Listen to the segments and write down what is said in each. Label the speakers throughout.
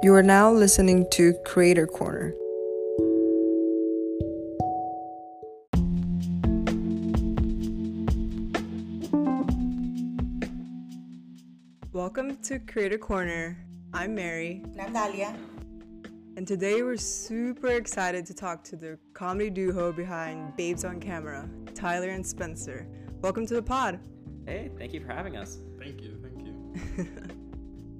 Speaker 1: You are now listening to Creator Corner. Welcome to Creator Corner. I'm Mary,
Speaker 2: Natalia.
Speaker 1: and today we're super excited to talk to the comedy duo behind Babes on Camera, Tyler and Spencer. Welcome to the pod.
Speaker 3: Hey, thank you for having us.
Speaker 4: Thank you, thank you.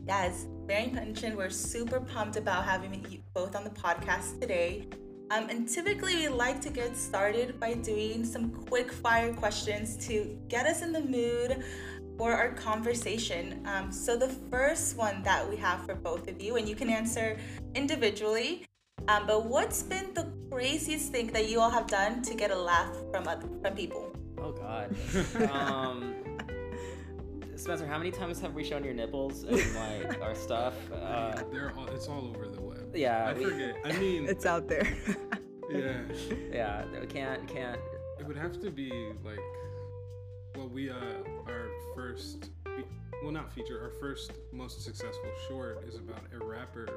Speaker 2: Yes, very mentioned. We're super pumped about having you both on the podcast today. Um, and typically, we like to get started by doing some quick fire questions to get us in the mood for our conversation. Um, so, the first one that we have for both of you, and you can answer individually, um, but what's been the craziest thing that you all have done to get a laugh from other, from people?
Speaker 3: Oh God. um, Spencer, how many times have we shown your nipples and like our stuff? Uh,
Speaker 4: They're all, it's all over the web.
Speaker 3: yeah,
Speaker 4: I
Speaker 3: we-
Speaker 4: forget. I mean,
Speaker 1: It's out there.
Speaker 4: yeah,
Speaker 3: yeah, we can't can't.
Speaker 4: it would have to be like, well, we uh, our first, fe- well, not feature, our first most successful short is about a rapper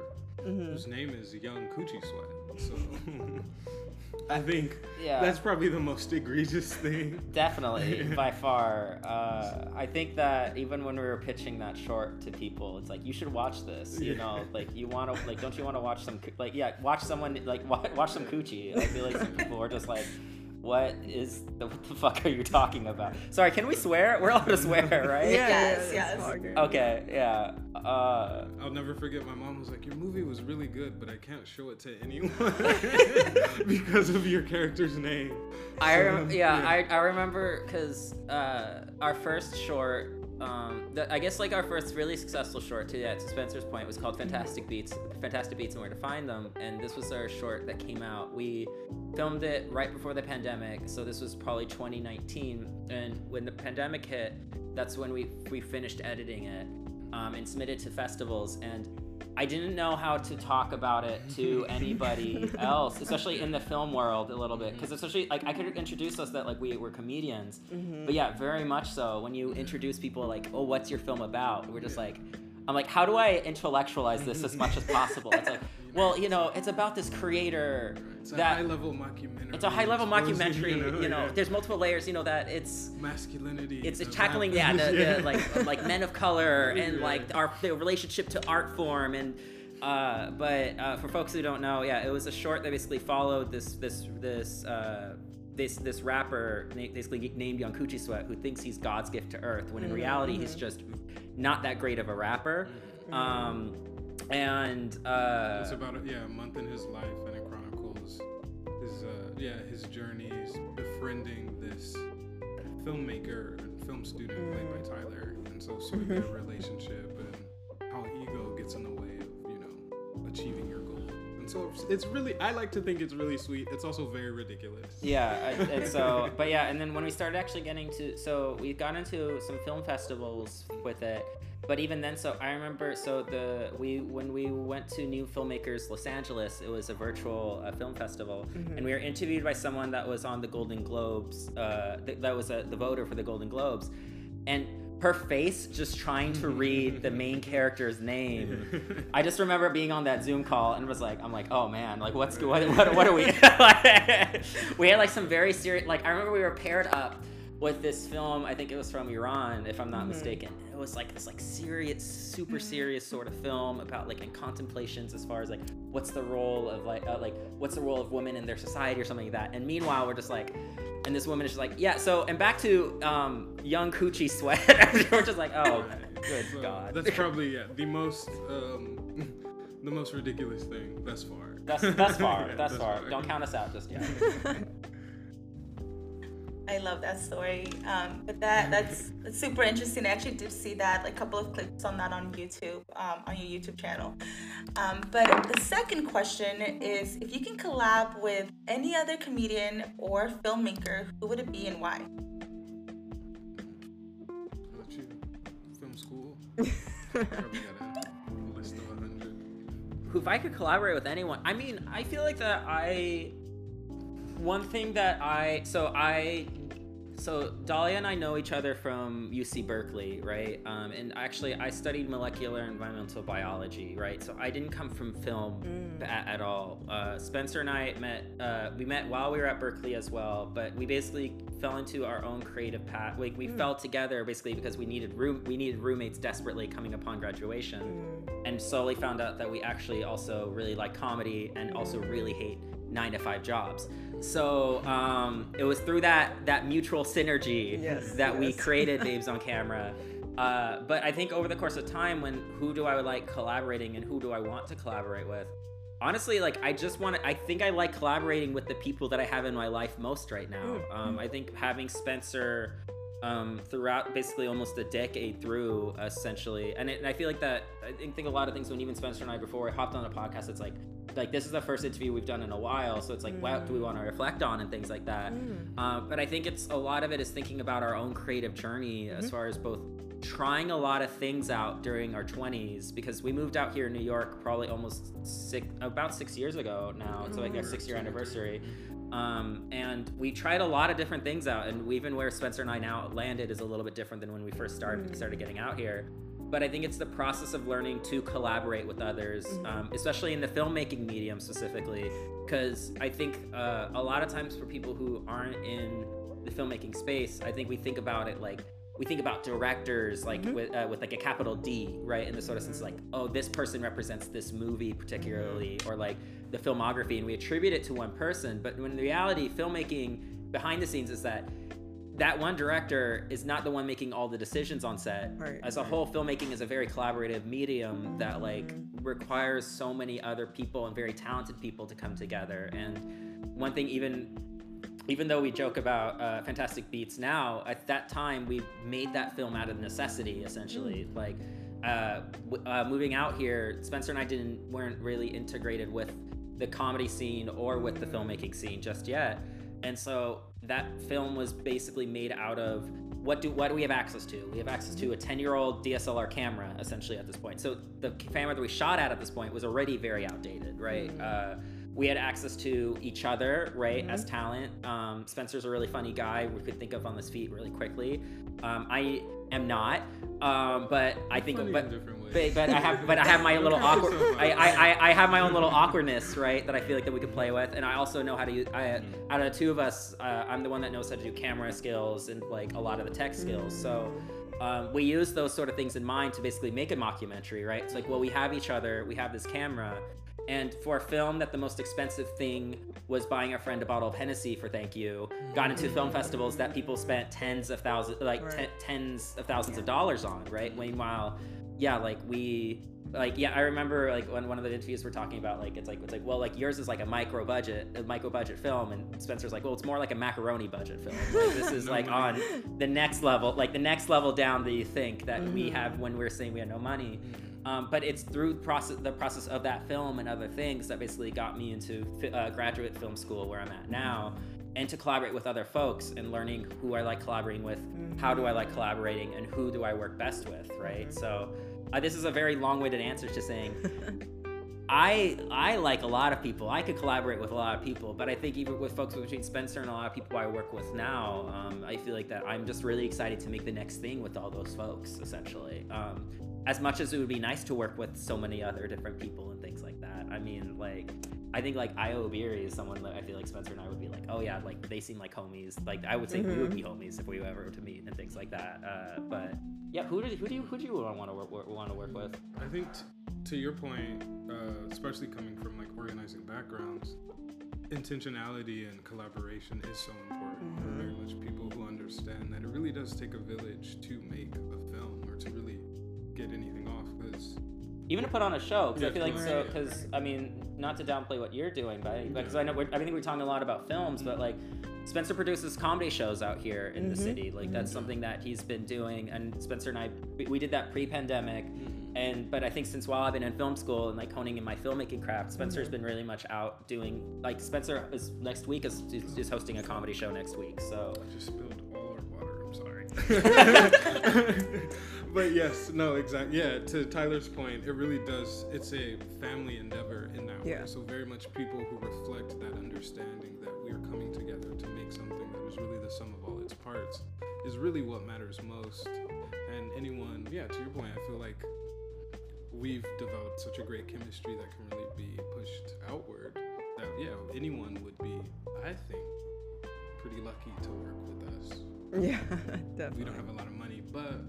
Speaker 4: whose name is Young Coochie Sweat. So, I think
Speaker 3: Yeah.
Speaker 4: that's probably the most egregious thing.
Speaker 3: Definitely, by far. Uh, I think that even when we were pitching that short to people, it's like you should watch this. You know, like you want to, like, don't you want to watch some, like, yeah, watch someone, like, wa- watch some coochie. I feel like some people were just like, what is the what the fuck are you talking about? Sorry, can we swear? We're allowed to swear, right?
Speaker 2: Yes,
Speaker 1: it's
Speaker 2: yes.
Speaker 3: Okay, yeah. Uh,
Speaker 4: I'll never forget. My mom was like, "Your movie was really good, but I can't show it to anyone because of your character's name."
Speaker 3: I
Speaker 4: So,
Speaker 3: rem- yeah, I, I remember because uh, our first short, um, the, I guess like our first really successful short to yeah, to Spencer's point was called Fantastic Beats, Fantastic Beats and Where to Find Them, and this was our short that came out. We filmed it right before the pandemic, so this was probably 2019, and when the pandemic hit, that's when we we finished editing it um, and submitted to festivals and. I didn't know how to talk about it to anybody else, especially in the film world a little bit, because mm-hmm. especially like I could introduce us that like we were comedians, but mm-hmm. yeah, very much so. When you introduce people like, oh, what's your film about? We're just like, I'm like, how do I intellectualize this as much as possible? It's like, well, you know, it's about this creator
Speaker 4: It's a
Speaker 3: that
Speaker 4: high-level mockumentary.
Speaker 3: it's a high level mockumentary. You know,
Speaker 4: yeah,
Speaker 3: there's multiple layers. You know that it's
Speaker 4: masculinity.
Speaker 3: it's
Speaker 4: that
Speaker 3: tackling yeah, the, the like like men of color and
Speaker 4: Yeah.
Speaker 3: like our the relationship to art form and uh, but uh, for folks who don't know yeah it was a short that basically followed this this this uh, this this rapper basically named Young Coochie Sweat who thinks he's God's gift to Earth when in reality he's just not that great of a rapper. Um, and uh,
Speaker 4: It's about yeah a month in his life, and it chronicles his uh, yeah his journeys befriending this filmmaker and film student played by Tyler, and so sort of their relationship and how ego gets in the way of you know achieving your goal. And so it's, it's really I like to think it's really sweet. It's also very ridiculous.
Speaker 3: Yeah, and so, but yeah, and then when we started actually getting to, so we got into some film festivals with it, but even then, so I remember, so the we when we went to New Filmmakers Los Angeles, it was a virtual uh, film festival, and we were interviewed by someone that was on the Golden Globes, uh, th- that was a, the voter for the Golden Globes, and her face just trying to mm-hmm. read the main character's name. I just remember being on that Zoom call and was like, I'm like, oh man, like what's what what, what are we? we had like some very serious. Like I remember we were paired up with this film. I think it was from Iran, if I'm not mistaken. It was like this like serious, super serious sort of film about like in contemplations as far as like what's the role of like uh, like what's the role of women in their society or something like that. And meanwhile, we're just like. And this woman is just like, yeah. So, and back to um, young coochie sweat. we're just like, oh, good
Speaker 4: So
Speaker 3: god.
Speaker 4: That's probably yeah the most um, the most ridiculous thing thus far.
Speaker 3: Thus, thus far,
Speaker 4: Yeah,
Speaker 3: thus far. Don't count us out just yet.
Speaker 2: I love that story. Um, but that that's, that's super interesting. I actually did see that, like a couple of clips on that on YouTube, um, on your YouTube channel. Um, but the second question is, if you can collab with any other comedian or filmmaker, who would it be and why?
Speaker 4: How? Film school. Probably got a list of a hundred.
Speaker 3: Who- if I could collaborate with anyone, I mean, I feel like that I. One thing that I so I so Dahlia and I know each other from UC Berkeley, right? Um, and actually, I studied molecular environmental biology, right? So I didn't come from film
Speaker 1: Mm.
Speaker 3: at, at all. Uh, Spencer and I met. Uh, we met while we were at Berkeley as well, but we basically fell into our own creative path. Like we fell together basically because we needed room. We needed roommates desperately coming upon graduation, and slowly found out that we actually also really like comedy and also really hate nine to five jobs. So um, it was through that that mutual synergy
Speaker 1: Yes,
Speaker 3: that we created Babes on Camera. Uh, but I think over the course of time, when who do I like collaborating and who do I want to collaborate with? Honestly, like I just want to. I think I like collaborating with the people that I have in my life most right now. Um, I think having Spencer um, throughout basically almost a decade through essentially, and, it, and I feel like that. I think, think a lot of things when even Spencer and I before we hopped on the podcast, it's like like this is the first interview we've done in a while, so it's like what do we want to reflect on and things like that. Um, but I think it's a lot of it is thinking about our own creative journey as far as both trying a lot of things out during our 20s because we moved out here in New York probably almost six about six years ago now. So like our six year anniversary. Um, and we tried a lot of different things out, and even where Spencer and I now landed is a little bit different than when we first started started getting out here. But I think it's the process of learning to collaborate with others, um, especially in the filmmaking medium specifically, because I think uh, a lot of times for people who aren't in the filmmaking space, I think we think about it like we think about directors like with uh, with like a capital D, right? In the sort of sense like, oh, this person represents this movie particularly, or like the filmography, and we attribute it to one person. But when in reality, filmmaking behind the scenes is that that one director is not the one making all the decisions on set.
Speaker 1: Right,
Speaker 3: As a whole, filmmaking is a very collaborative medium that like requires so many other people and very talented people to come together. And one thing, even even though we joke about uh, Fantastic Beats now, at that time we made that film out of necessity, essentially. Like uh, w- uh, moving out here, Spencer and I didn't weren't really integrated with the comedy scene or with the filmmaking scene just yet, and so that film was basically made out of what do what do we have access to? We have access to a 10 year old DSLR camera essentially at this point. So the camera that we shot at at this point was already very outdated, right? Uh, we had access to each other, right, as talent. Um, Spencer's a really funny guy. We could think of on his feet really quickly. Um, I am not, um, but I think, but,
Speaker 4: in different ways.
Speaker 3: but, but I have, but I have my little awkward. I. I, I, I have my own little awkwardness, right, that I feel like that we could play with, and I also know how to use. I, out of the two of us, uh, I'm the one that knows how to do camera skills and like a lot of the tech skills. So. Um, we use those sort of things in mind to basically make a mockumentary, right? It's like, well, we have each other, we have this camera, and for a film that the most expensive thing was buying a friend a bottle of Hennessy for thank you, got into film mm. festivals that people spent tens of thousands, like
Speaker 1: Right.
Speaker 3: ten, tens of thousands of dollars on, right? Mm. Meanwhile, yeah, like we, like yeah, I remember like when one of the interviews we're talking about, like it's like it's like well, like yours is like a micro budget, a micro budget film, and Spencer's like, well, it's more like a macaroni budget film. Like, this is
Speaker 4: No
Speaker 3: like
Speaker 4: money.
Speaker 3: on the next level, like the next level down that you think that we mm-hmm. have when we're saying we have no money. Mm-hmm. Um, but it's through process, the process of that film and other things that basically got me into uh, graduate film school where I'm at now, and to collaborate with other folks and learning who I like collaborating with, how do I like collaborating, and who do I work best with, right? So uh, this is a very long-winded answer to saying I I like a lot of people. I could collaborate with a lot of people, but I think even with folks between Spencer and a lot of people I work with now, um, I feel like that I'm just really excited to make the next thing with all those folks. Essentially, um, as much as it would be nice to work with so many other different people and things like that. I mean, like I think like Ayo Edebiri is someone that I feel like Spencer and I would be like, oh yeah, like they seem like homies. Like I would say we would be homies if we were ever to meet and things like that. Uh, but yeah, who do who do you who do you want to work want to work with?
Speaker 4: I think t- to your point, uh, especially coming from like organizing backgrounds, intentionality and collaboration is so important for very much people who understand that it really does take a village to make a film or to really get anything off. Because
Speaker 3: even to put on a show because I feel like
Speaker 4: right,
Speaker 3: so
Speaker 4: yeah,
Speaker 3: because I mean not to downplay what you're doing but because I know we're, I think we're talking a lot about films but like Spencer produces comedy shows out here in the mm-hmm. city. Like that's mm-hmm. something that he's been doing and Spencer and I we, we did that pre-pandemic mm-hmm. and but I think since while I've been in film school and like honing in my filmmaking craft Spencer's been really much out doing like Spencer is next week is, is, is hosting a comedy show next week so.
Speaker 4: I just spilled all our water. I'm sorry. but yes, no, exactly. Yeah, to Tyler's point, it really does. It's a family endeavor in that
Speaker 1: Yeah.
Speaker 4: way. So very much people who reflect that understanding that we are coming together to make something that is really the sum of all its parts is really what matters most. And anyone, yeah, to your point, I feel like we've developed such a great chemistry that can really be pushed outward. That yeah, anyone would be, I think, pretty lucky to work with us.
Speaker 1: Yeah, definitely.
Speaker 4: We don't have a lot of money, but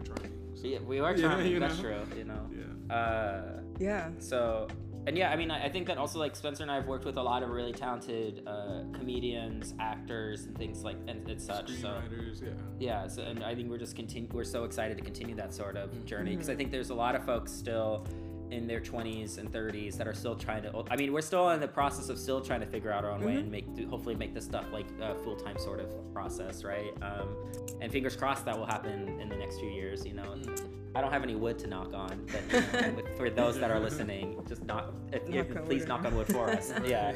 Speaker 4: we're trying. So.
Speaker 3: Yeah, we are
Speaker 4: Yeah,
Speaker 3: trying.
Speaker 4: you
Speaker 3: That's
Speaker 4: know?
Speaker 3: true. You know.
Speaker 4: Yeah.
Speaker 3: Uh,
Speaker 1: yeah.
Speaker 3: so and yeah, I mean, I, I think that also like Spencer and I have worked with a lot of really talented uh, comedians, actors, and things like and, and such. So
Speaker 4: yeah.
Speaker 3: yeah, so and I think we're just continue. We're so excited to continue that sort of journey because I think there's a lot of folks still in their 20s and 30s that are still trying to. I mean, we're still in the process of still trying to figure out our own way and make hopefully make this stuff like a full time sort of process, right? Um, and fingers crossed that will happen in the next few years. You know, I don't have any wood to knock on, but you know, for those that are listening, just knock.
Speaker 1: Knock
Speaker 3: please knock on wood for us. yeah.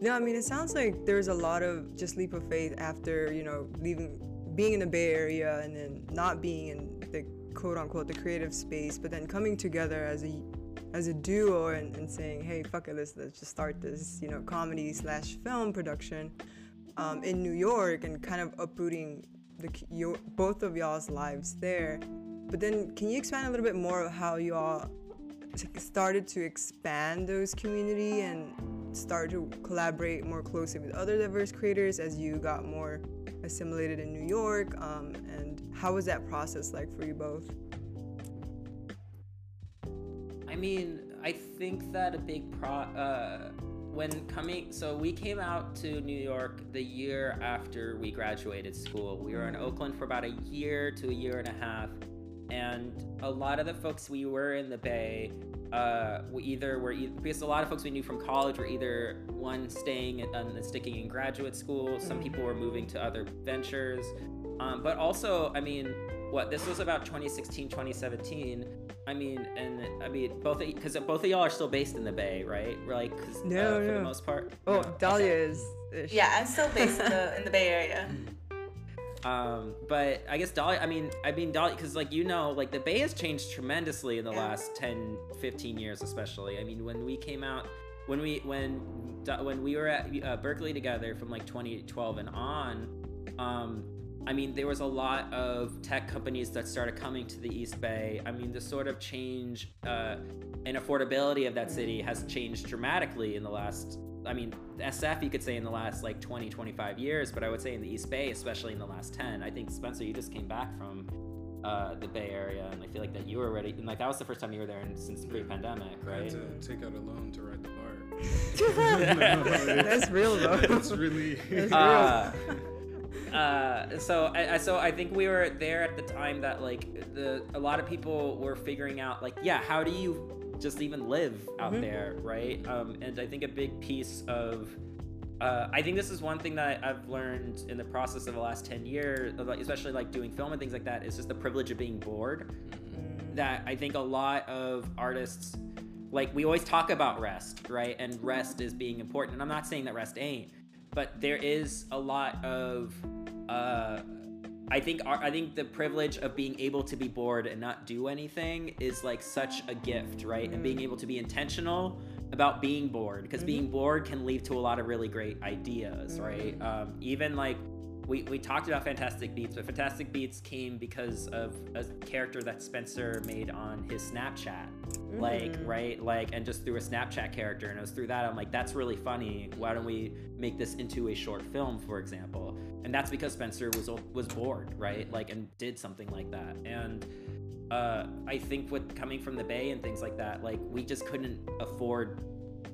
Speaker 1: No, I mean it sounds like there's a lot of just leap of faith after you know leaving, being in the Bay Area and then not being in the quote unquote the creative space, but then coming together as a as a duo and, and saying, hey, fuck it, let's let's just start this you know comedy slash film production um, in New York and kind of uprooting the your both of y'all's lives there. But then, can you expand a little bit more of how y'all started to expand those community and start to collaborate more closely with other diverse creators as you got more assimilated in New York? Um, and how was that process like for you both?
Speaker 3: I mean, I think that a big pro uh, when coming so we came out to New York the year after we graduated school. We were in Oakland for about a year to a year and a half, and a lot of the folks we were in the Bay. Uh, we either were because a lot of folks we knew from college were either one staying and, and sticking in graduate school. Some people were moving to other ventures, um, but also, I mean, what this was about 2016, 2017. I mean, and I mean both because both of y'all are still based in the Bay, right? Like, 'cause,
Speaker 1: No,
Speaker 3: uh, for the most part.
Speaker 1: Oh,
Speaker 3: No?
Speaker 1: Dahlia
Speaker 3: Okay.
Speaker 1: is. is
Speaker 2: Yeah, I'm still based in the in the Bay Area.
Speaker 3: Um, but I guess Dolly, I mean, I mean Dolly, because like you know, like the Bay has changed tremendously in the
Speaker 2: Yeah.
Speaker 3: last 10, 15 years, especially. I mean, when we came out, when we when when we were at uh, Berkeley together from like 2012 and on, um, I mean, there was a lot of tech companies that started coming to the East Bay. I mean, the sort of change uh, and affordability of that city has changed dramatically in the last. I mean, SF you could say in the last like 20, 25 years, but I would say in the East Bay, especially in the last 10. I think Spencer, you just came back from uh, the Bay Area, and I feel like that you were ready. And like that was the first time you were there in, since pre-pandemic,
Speaker 4: I had
Speaker 3: right?
Speaker 4: to take out a loan to ride the BART.
Speaker 1: That's real, though.
Speaker 4: That's really.
Speaker 1: That's
Speaker 3: uh, uh, so I, so I think we were there at the time that like the a lot of people were figuring out like yeah how do you just even live out there right um, and I think a big piece of uh, I think this is one thing that I've learned in the process of the last 10 years, especially like doing film and things like that, is just the privilege of being bored. That I think a lot of artists, like, we always talk about rest, right? And rest is being important. And I'm not saying that rest ain't, but there is a lot of, uh, I think our, I think the privilege of being able to be bored and not do anything is like such a gift, right? And being able to be intentional about being bored because being bored can lead to a lot of really great ideas, right? Um, even like we, we talked about Fantastic Beats, but Fantastic Beats came because of a character that Spencer made on his Snapchat. Like, right? Like, and just through a Snapchat character. And it was through that, I'm like, that's really funny. Why don't we make this into a short film, for example? And that's because Spencer was was bored, right? Like, and did something like that. And uh, I think with coming from the Bay and things like that, like, we just couldn't afford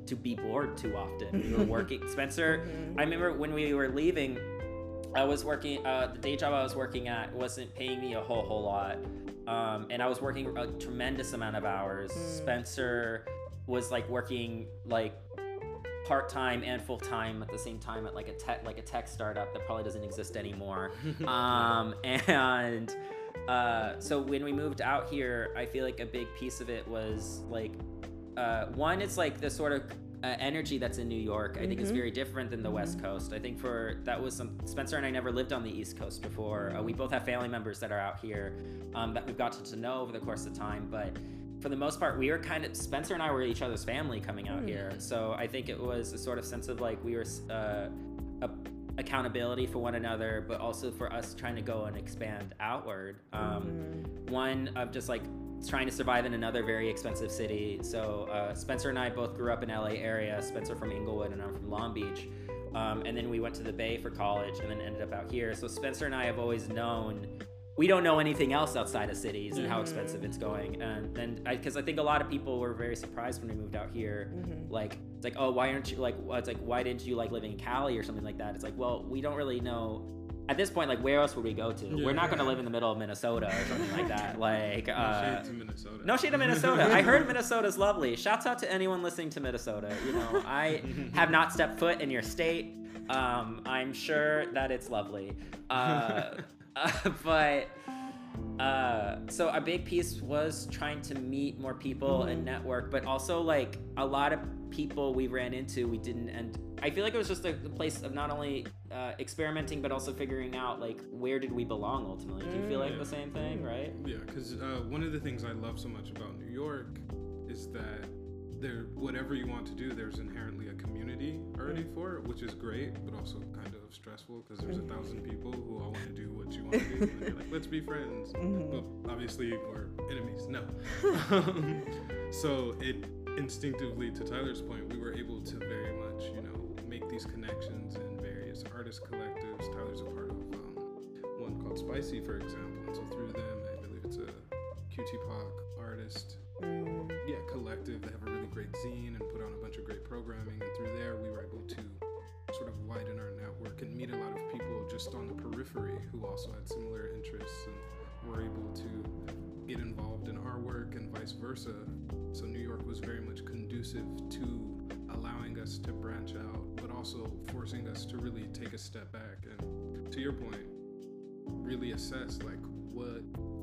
Speaker 3: to be bored too often. We were working. Spencer, I remember when we were leaving, I was working. Uh, the day job I was working at wasn't paying me a whole whole lot, um, and I was working a tremendous amount of hours. Spencer was like working like part time and full time at the same time at like a tech like a tech startup that probably doesn't exist anymore. um, and uh, so when we moved out here, I feel like a big piece of it was like uh, one, it's like the sort of uh, energy that's in New York. I think is very different than the West Coast. I think for that was some Spencer and I never lived on the East Coast before. Uh, we both have family members that are out here um, that we've gotten to know over the course of time, but. For the most part, we were kind of Spencer and I were each other's family coming out here. So I think it was a sort of sense of like we were uh, a accountability for one another, but also for us trying to go and expand outward. Um, One of just like trying to survive in another very expensive city. So uh, Spencer and I both grew up in LA area. Spencer from Inglewood and I'm from Long Beach. Um, and then we went to the Bay for college and then ended up out here. So Spencer and I have always known we don't know anything else outside of cities and how expensive it's going. And and because I, think a lot of people were very surprised when we moved out here. Like it's like oh why aren't you like it's like why didn't you like living in Cali or something like that? It's like well we don't really know. At this point, like where else would we go to? We're not going to live in the middle of Minnesota or something like that. Like
Speaker 4: No
Speaker 3: uh,
Speaker 4: shade to Minnesota.
Speaker 3: no shade to Minnesota. I heard Minnesota's lovely. Shouts out to anyone listening to Minnesota. You know, I have not stepped foot in your state. Um, I'm sure that it's lovely. Uh, uh, but uh, so a big piece was trying to meet more people and network, but also like a lot of people we ran into, we didn't. And I feel like it was just a, place of not only uh, experimenting, but also figuring out like where did we belong ultimately. Do you feel like the same thing, right?
Speaker 4: Yeah, because uh, one of the things I love so much about New York is that there, whatever you want to do, there's inherently a community already for it, which is great, but also kind of stressful because there's a thousand people who all want to do what you want to do. And you're like, let's be friends. But obviously, we're enemies. No. Um, so it instinctively, to Tyler's point, we were able to very much, you know, these connections in various artist collectives. Tyler's a part of um, one called Spicy, for example. And so through them, I believe it's a QTPOC artist yeah, collective. They have a really great zine and put on a bunch of great programming. And through there, we were able to sort of widen our network and meet a lot of people just on the periphery who also had similar interests and were able to get involved in our work and vice versa. So New York was very much conducive to allowing us to branch out, but also forcing us to really take a step back and, to your point, really assess like what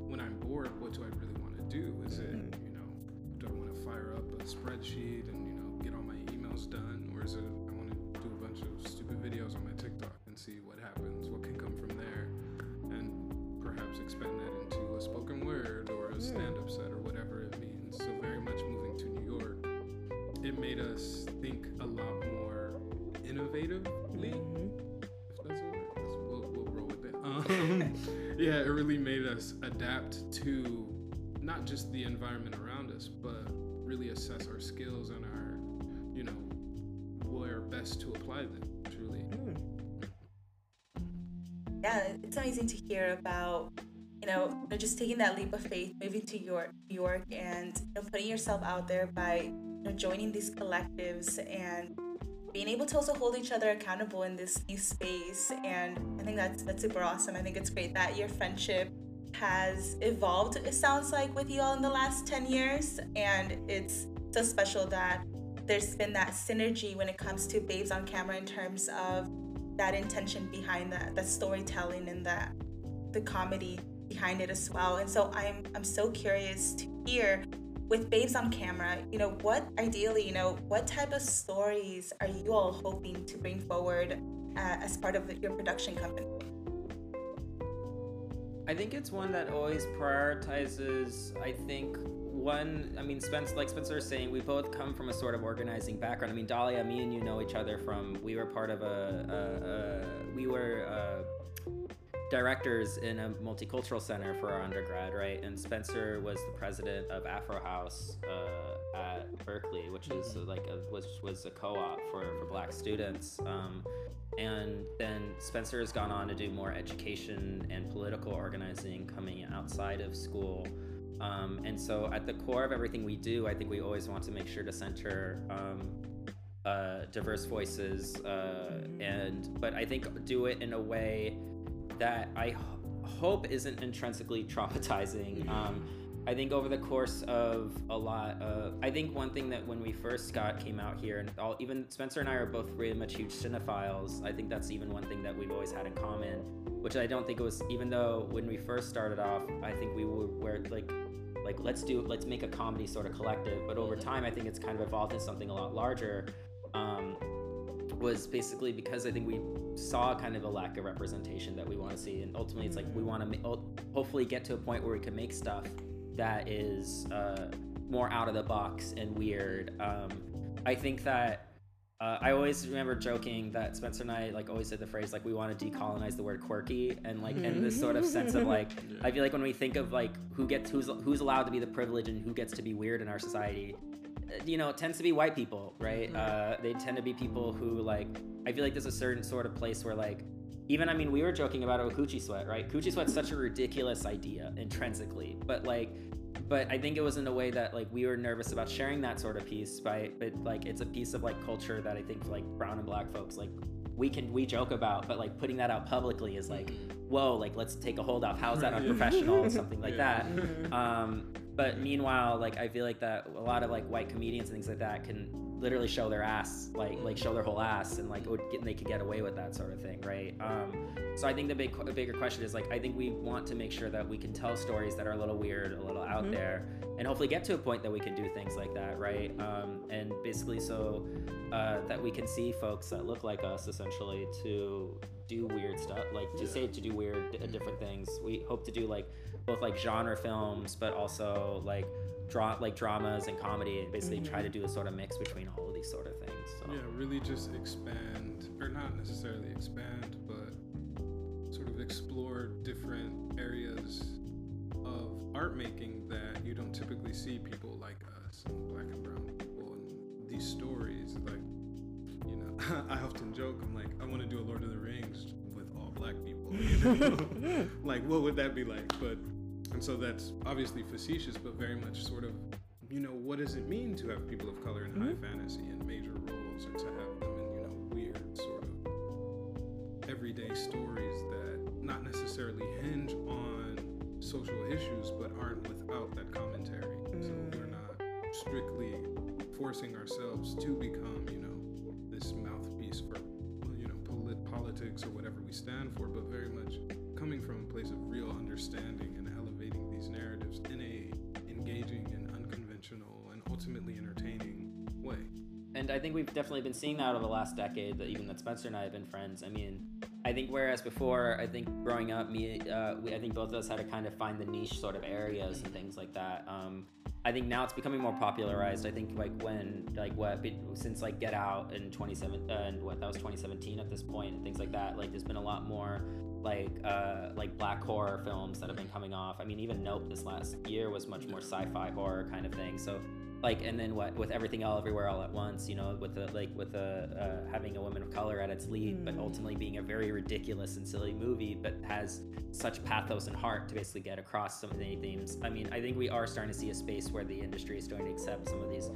Speaker 4: when I'm bored, what do I really want to do? Is it mm-hmm. you know, do I want to fire up a spreadsheet and you know get all my emails done, or is it I want to do a bunch of stupid videos on my TikTok and see what happens, what can come from there, and perhaps expand that into a spoken word or a stand-up set or made us think a lot more innovatively if that's a word, we'll, we'll roll with it. Um, yeah, it really made us adapt to not just the environment around us, but really assess our skills and our, you know, where best to apply them. Truly.
Speaker 2: yeah, it's amazing to hear about, you know, just taking that leap of faith, moving to York, New York, and you know, putting yourself out there by you know, joining these collectives and being able to also hold each other accountable in this new space. And I think that's that's super awesome. I think it's great that your friendship has evolved. It sounds like with you all in the last ten years, and it's so special that there's been that synergy when it comes to babes on camera in terms of that intention behind that that storytelling and that the comedy behind it as well and so i'm i'm so curious to hear with babes on camera you know what ideally you know what type of stories are you all hoping to bring forward uh, as part of your production company
Speaker 3: I think it's one that always prioritizes. I think one. I mean, Spence, like Spencer was saying, we both come from a sort of organizing background. I mean, Dahlia, me and you know each other from. We were part of a. a, a we were. Uh, directors in a multicultural center for our undergrad, right? And Spencer was the president of Afro House uh, at Berkeley, which is like a, was was a co-op for, for Black students. Um, and then Spencer has gone on to do more education and political organizing coming outside of school. Um, and so, at the core of everything we do, I think we always want to make sure to center um, uh, diverse voices, uh, and but I think do it in a way that I hope isn't intrinsically traumatizing. Um, I think over the course of a lot of, I think one thing that when we first got came out here, and all, even Spencer and I are both really much huge cinephiles. I think that's even one thing that we've always had in common, which I don't think it was. Even though when we first started off, I think we were, were like, like let's do, let's make a comedy sort of collective. But over time, I think it's kind of evolved into something a lot larger. Um, was basically because I think we saw kind of a lack of representation that we want to see, and ultimately it's like we want to hopefully get to a point where we can make stuff that is uh, more out of the box and weird. Um, I think that uh, I always remember joking that Spencer and I like always said the phrase like we want to decolonize the word quirky and like in this sort of sense of like I feel like when we think of like who gets who's who's allowed to be the privilege and who gets to be weird in our society, you know, it tends to be white people, right? Uh, they tend to be people who like I feel like there's a certain sort of place where like even I mean we were joking about it with coochie sweat, right? Coochie sweat's such a ridiculous idea intrinsically, but like but I think it was in a way that like we were nervous about sharing that sort of piece by but like it's a piece of like culture that I think like brown and black folks like we can we joke about but like putting that out publicly is like whoa like let's take a hold off. How's that unprofessional? Or something like that. Um but meanwhile like I feel like that a lot of like white comedians and things like that can literally show their ass like like show their whole ass and like would get, they could get away with that sort of thing right? Um so i think the big the bigger question is like i think we want to make sure that we can tell stories that are a little weird a little out there and hopefully get to a point that we can do things like that right? Um and basically so uh that we can see folks that look like us essentially to do weird stuff like to say to do weird uh, different things. We hope to do like both like genre films but also like draw like dramas and comedy and basically try mm-hmm. to do a sort of mix between all of these sort of things so
Speaker 4: Yeah, really just expand, or not necessarily expand, but sort of explore different areas of art making that you don't typically see people like us, and black and brown people, and these stories. Like, you know, I often joke, I'm like, I want to do a Lord of the Rings with all black people. You know? like, what would that be like? But, and so that's obviously facetious, but very much sort of you know, what does it mean to have people of color in high mm-hmm. fantasy and major roles, or to have them in, you know, weird sort of everyday stories that not necessarily hinge on social issues, but aren't without that commentary. So mm. we're not strictly forcing ourselves to become, you know, this mouthpiece for, you know, polit- politics or whatever we stand for, but understanding and elevating these narratives in a engaging and unconventional and ultimately entertaining way.
Speaker 3: and I think we've definitely been seeing that over the last decade. That even that Spencer and I have been friends. I mean, I think whereas before, I think growing up, me, uh, we, I think both of us had to kind of find the niche sort of areas and things like that. Um, I think now it's becoming more popularized. I think like when like what since like Get Out in 27 uh, and what that was 2017 at this point and things like that. Like there's been a lot more like uh, like black horror films that have been coming off. I mean, even Nope this last year was much more sci-fi horror kind of thing. So like and then what with everything all everywhere all at once you know with the like with the uh, having a woman of color at its lead but ultimately being a very ridiculous and silly movie but has such pathos and heart to basically get across some of the themes i mean i think we are starting to see a space where the industry is starting to accept some of these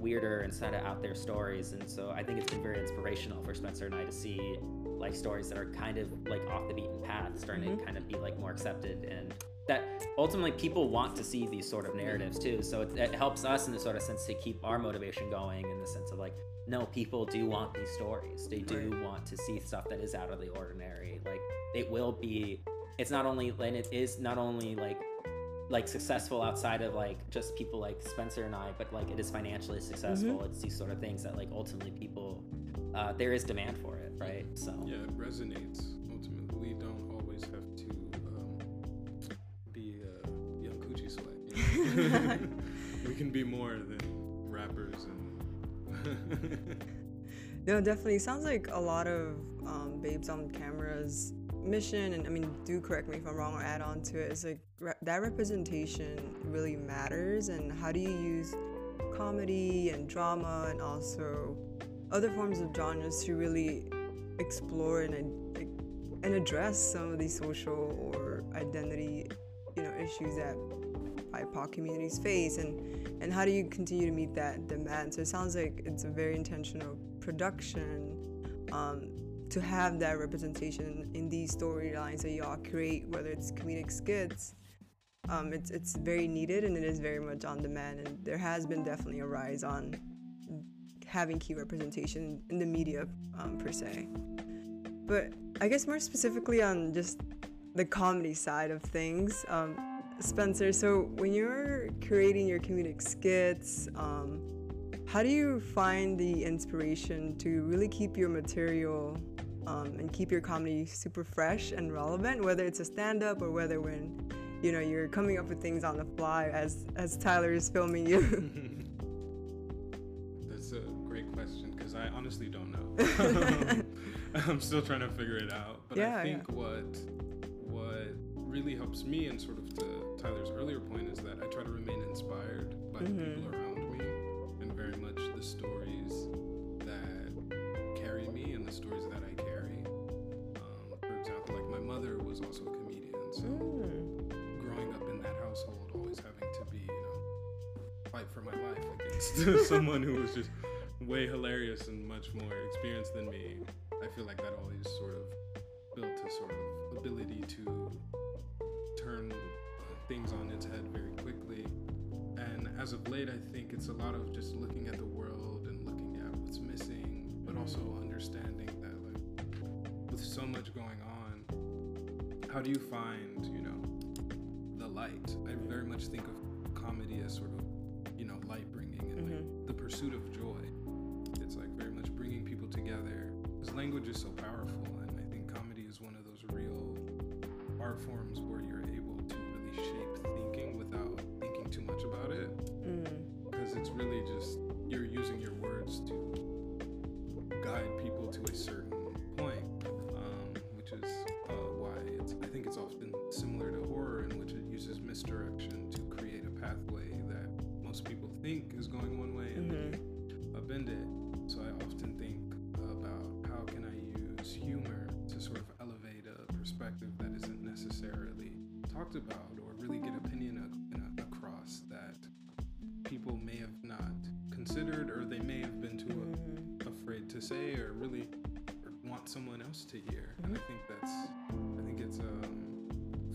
Speaker 3: weirder and sort of out there stories and so i think it's been very inspirational for spencer and i to see like stories that are kind of like off the beaten path starting to mm-hmm. kind of be like more accepted and that ultimately people want to see these sort of narratives too. So it, it helps us in the sort of sense to keep our motivation going in the sense of like no people do want these stories. They do want to see stuff that is out of the ordinary. Like it will be it's not only and it is not only like like successful outside of like just people like Spencer and I, but like it is financially mm-hmm. successful. It's these sort of things that like ultimately people uh, there is demand for it, right? So
Speaker 4: Yeah, it resonates. Ultimately, we don't always have to um, be uh, young coochie sweat. You know? we can be more than rappers and.
Speaker 1: No, definitely. Sounds like a lot of um, Babes on Camera's mission, and I mean, do correct me if I'm wrong or add on to it, is like re- that representation really matters, and how do you use comedy and drama and also other forms of genres to really explore and and address some of these social or identity, you know, issues that BIPOC communities face, and and how do you continue to meet that demand? So it sounds like it's a very intentional production um, to have that representation in these storylines that y'all create, whether it's comedic skits. Um, it's it's very needed and it is very much on demand, and there has been definitely a rise on having key representation in the media um, per se. But I guess more specifically on just the comedy side of things, um, Spencer. So when you're creating your comedic skits, um, how do you find the inspiration to really keep your material um, and keep your comedy super fresh and relevant, whether it's a stand-up or whether when you know you're coming up with things on the fly as as Tyler is filming you?
Speaker 4: because I honestly don't know. I'm still trying to figure it out. But
Speaker 1: Yeah,
Speaker 4: I think
Speaker 1: yeah.
Speaker 4: what what really helps me and sort of to Tyler's earlier point is that I try to remain inspired by the
Speaker 1: Mhm.
Speaker 4: people around me and very much the stories that carry me and the stories that I carry. Um, for example, like my mother was also a comedian, so
Speaker 1: Mm.
Speaker 4: growing up in that household, always having to be, you know, fight for my life against someone who was just way hilarious and much more experienced than me. I feel like that always sort of built a sort of ability to turn things on its head very quickly. And as of late, I think it's a lot of just looking at the world and looking at what's missing, but also understanding that, like, with so much going on, how do you find, you know, the light? I very much think of comedy as sort of, you know, light bringing and like mm-hmm. the pursuit of joy. Very much bringing people together. Because language is so powerful, and I think comedy is one of those real art forms where you're perspective that isn't necessarily talked about, or really get opinion across that people may have not considered or they may have been too afraid to say or really want someone else to hear. And i think that's i think it's um,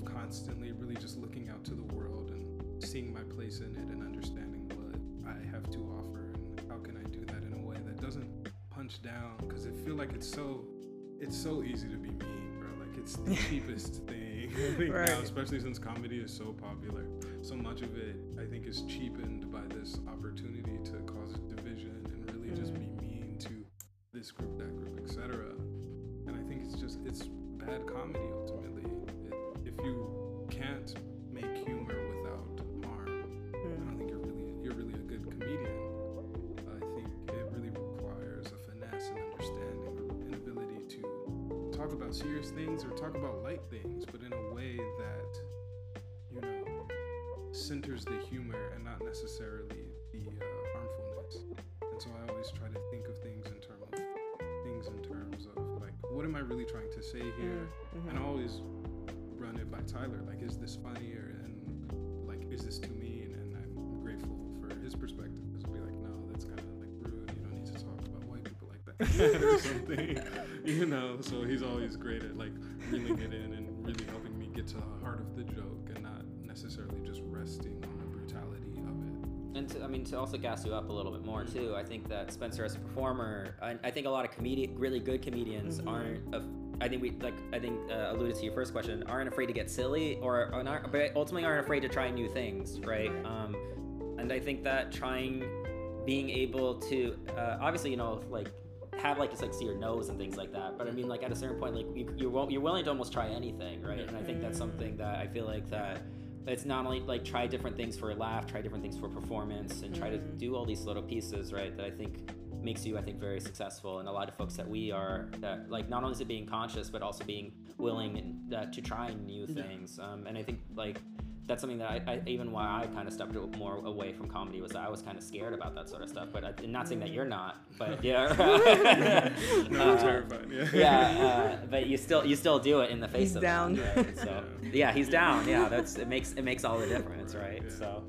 Speaker 4: constantly really just looking out to the world and seeing my place in it and understanding what i have to offer and how can i do that in a way that doesn't punch down because i feel like it's so it's so easy to be mean it's the cheapest thing. Think now, especially since comedy is so popular so much of it i think is cheapened by this opportunity to cause division and really just be mm. mean to this group that group etc and i think it's just it's bad comedy talk about serious things or talk about light things but in a way that you know centers the humor and not necessarily the uh, harmfulness. And so I always try to think of things in terms of things in terms of like, what am I really trying to say here? And I always run it by Tyler. Like, is this funny or and like, is this too mean? And I'm grateful for his perspective. Or something. You know. So he's always great at like reeling it in and really helping me get to the heart of the joke and not necessarily just resting on the brutality of it.
Speaker 3: And to, I mean, to also gas you up a little bit more too, I think that Spencer as a performer, I, I think a lot of comedian, really good comedians aren't. Af- I think we like. I think uh, alluded to your first question, aren't afraid to get silly, or, or not, but ultimately aren't afraid to try new things, right?
Speaker 1: Right.
Speaker 3: Um, and I think that trying, being able to, uh, obviously, you know, like have like just like see your nose and things like that. But I mean, like at a certain point, like you, you're wi- you're willing to almost try anything, right? And I think that's something that I feel like that it's not only like try different things for a laugh, try different things for performance, and try to do all these little pieces, right? That I think makes you, I think, very successful. And a lot of folks that we are, that like not only is it being conscious, but also being willing and, uh, to try new things. Um, and I think like that's something that I, I even why I kind of stepped more away from comedy was that I was kind of scared about that sort of stuff. But I, not saying that you're not, but yeah.
Speaker 4: No, I'm
Speaker 3: Uh,
Speaker 4: terrified. Yeah.
Speaker 3: yeah, uh, but you still you still do it in the face
Speaker 1: He's
Speaker 3: of
Speaker 1: down.
Speaker 3: That, right? So yeah, he's down. Yeah, that's it makes it makes all the difference, right?
Speaker 4: Yeah.
Speaker 3: So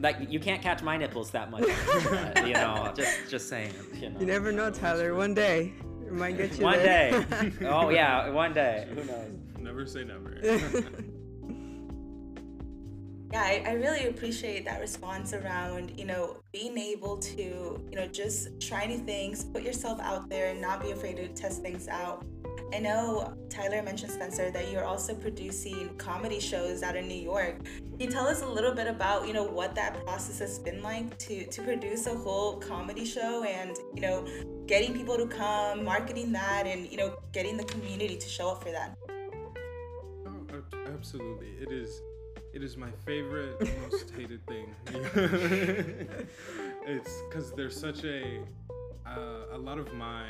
Speaker 3: like you can't catch my nipples that much, uh, you know. Just just saying, you know.
Speaker 1: You never know, Tyler. One day, it might get you
Speaker 3: one
Speaker 1: there.
Speaker 3: day. oh yeah, one day. Who knows?
Speaker 4: Never say never.
Speaker 2: Yeah, I, I really appreciate that response around, you know, being able to, you know, just try new things, put yourself out there and not be afraid to test things out. I know Tyler mentioned, Spencer, that you're also producing comedy shows out in New York. Can you tell us a little bit about, you know, what that process has been like to, to produce a whole comedy show and, you know, getting people to come, marketing that, and, you know, getting the community to show up for that?
Speaker 4: Oh, absolutely. It is. It is my favorite, most hated thing. it's because there's such a. uh, a lot of my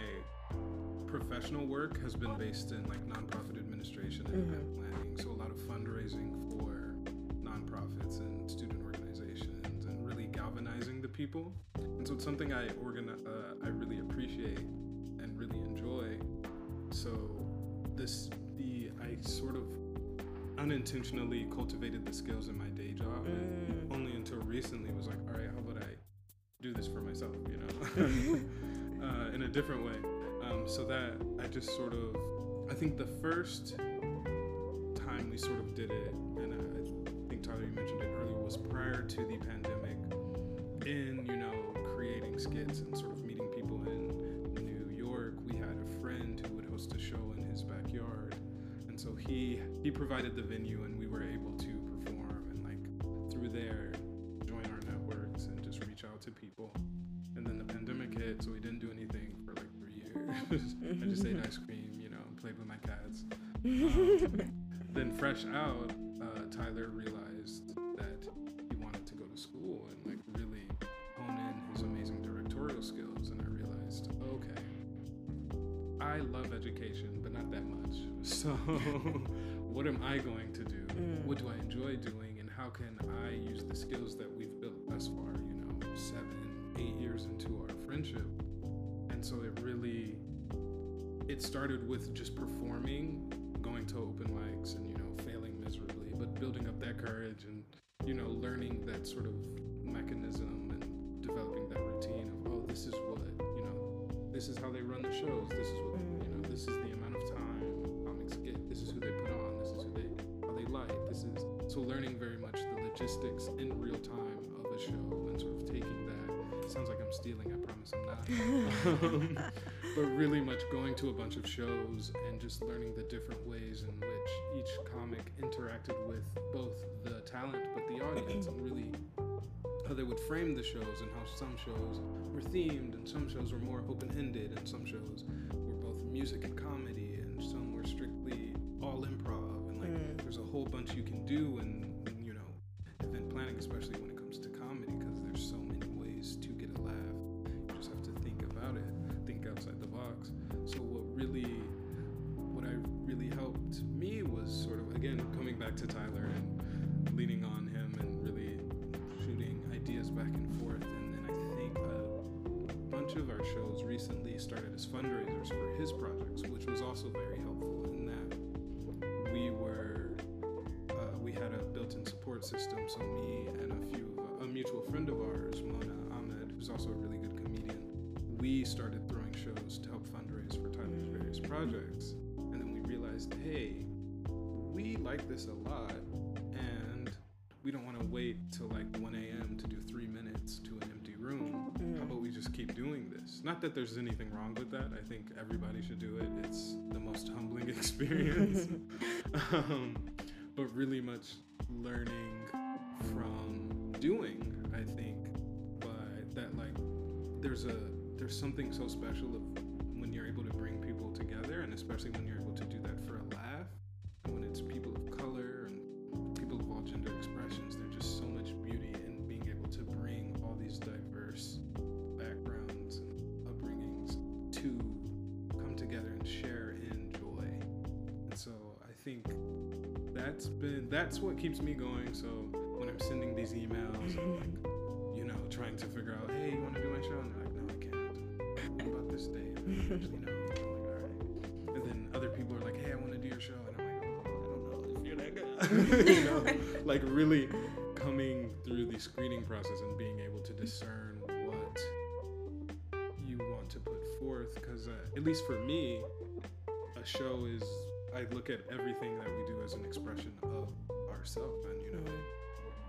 Speaker 4: professional work has been based in like nonprofit administration and
Speaker 1: Mhm.
Speaker 4: event planning. So a lot of fundraising for nonprofits and student organizations and really galvanizing the people. And so it's something I organi- uh, I really appreciate and really enjoy. So this the I sort of unintentionally cultivated the skills in my day job
Speaker 1: Mm.
Speaker 4: only until recently was like, all right, how about I do this for myself, you know, uh, in a different way. Um, so that I just sort of, I think the first time we sort of did it, and I think Tyler, you mentioned it earlier, was prior to the pandemic in, you know, creating skits and sort of meeting people in New York. We had a friend who would host a show he he provided the venue and we were able to perform and like through there join our networks and just reach out to people. And then the pandemic hit, so we didn't do anything for like three years. I just ate ice cream, you know, and played with my cats. Um, then fresh out, uh, Tyler realized that he wanted to go to school and like I love education, but not that much. So, what am I going to do?
Speaker 1: Mm.
Speaker 4: What do I enjoy doing? And how can I use the skills that we've built thus far, you know, seven, eight years into our friendship? And so it really, it started with just performing, going to open mics and, you know, failing miserably, but building up that courage and, you know, learning that sort of mechanism and developing that routine of, oh, this is what, this is how they run the shows. This is what, you know, this is the amount of time comics get. This is who they put on. This is who they, how they light. This is, so learning very much the logistics in real time of a show and sort of taking that. It sounds like I'm stealing, I promise I'm not. but really much going to a bunch of shows and just learning the different ways in which each comic interacted with both the talent but the audience and really how they would frame the shows and how some shows were themed and some shows were more open-ended and some shows were both music and comedy and some were strictly all improv and like
Speaker 1: Mm.
Speaker 4: there's a whole bunch you can do and you know event planning especially when it again coming back to tyler and leaning on him and really shooting ideas back and forth. And then i think a bunch of our shows recently started as fundraisers for his projects which was also very helpful in that we were uh, we had a built-in support system. So me and a few a mutual friend of ours mona ahmed who's also a really good comedian we started throwing shows to help fundraise for tyler's various projects like this a lot and we don't want to wait till like 1 a.m to do three minutes to an empty room. How about we just keep doing this? Not that there's anything wrong with that. I think everybody should do it. It's the most humbling experience. Um, but really much learning from doing i think but that like there's a there's something so special of when you're able to bring people together and especially when you're able to that's been that's what keeps me going so when i'm sending these emails i'm like you know trying to figure out hey you want to do my show? And they're like no i can't. What about this day? And actually no i'm like all right and then other people are like hey i want to do your show. And i'm like oh, i don't know if you're that good. You know like really coming through the screening process and being able to discern what you want to put forth because uh, at least for me a show is i look at everything that we do as an expression of ourselves and you know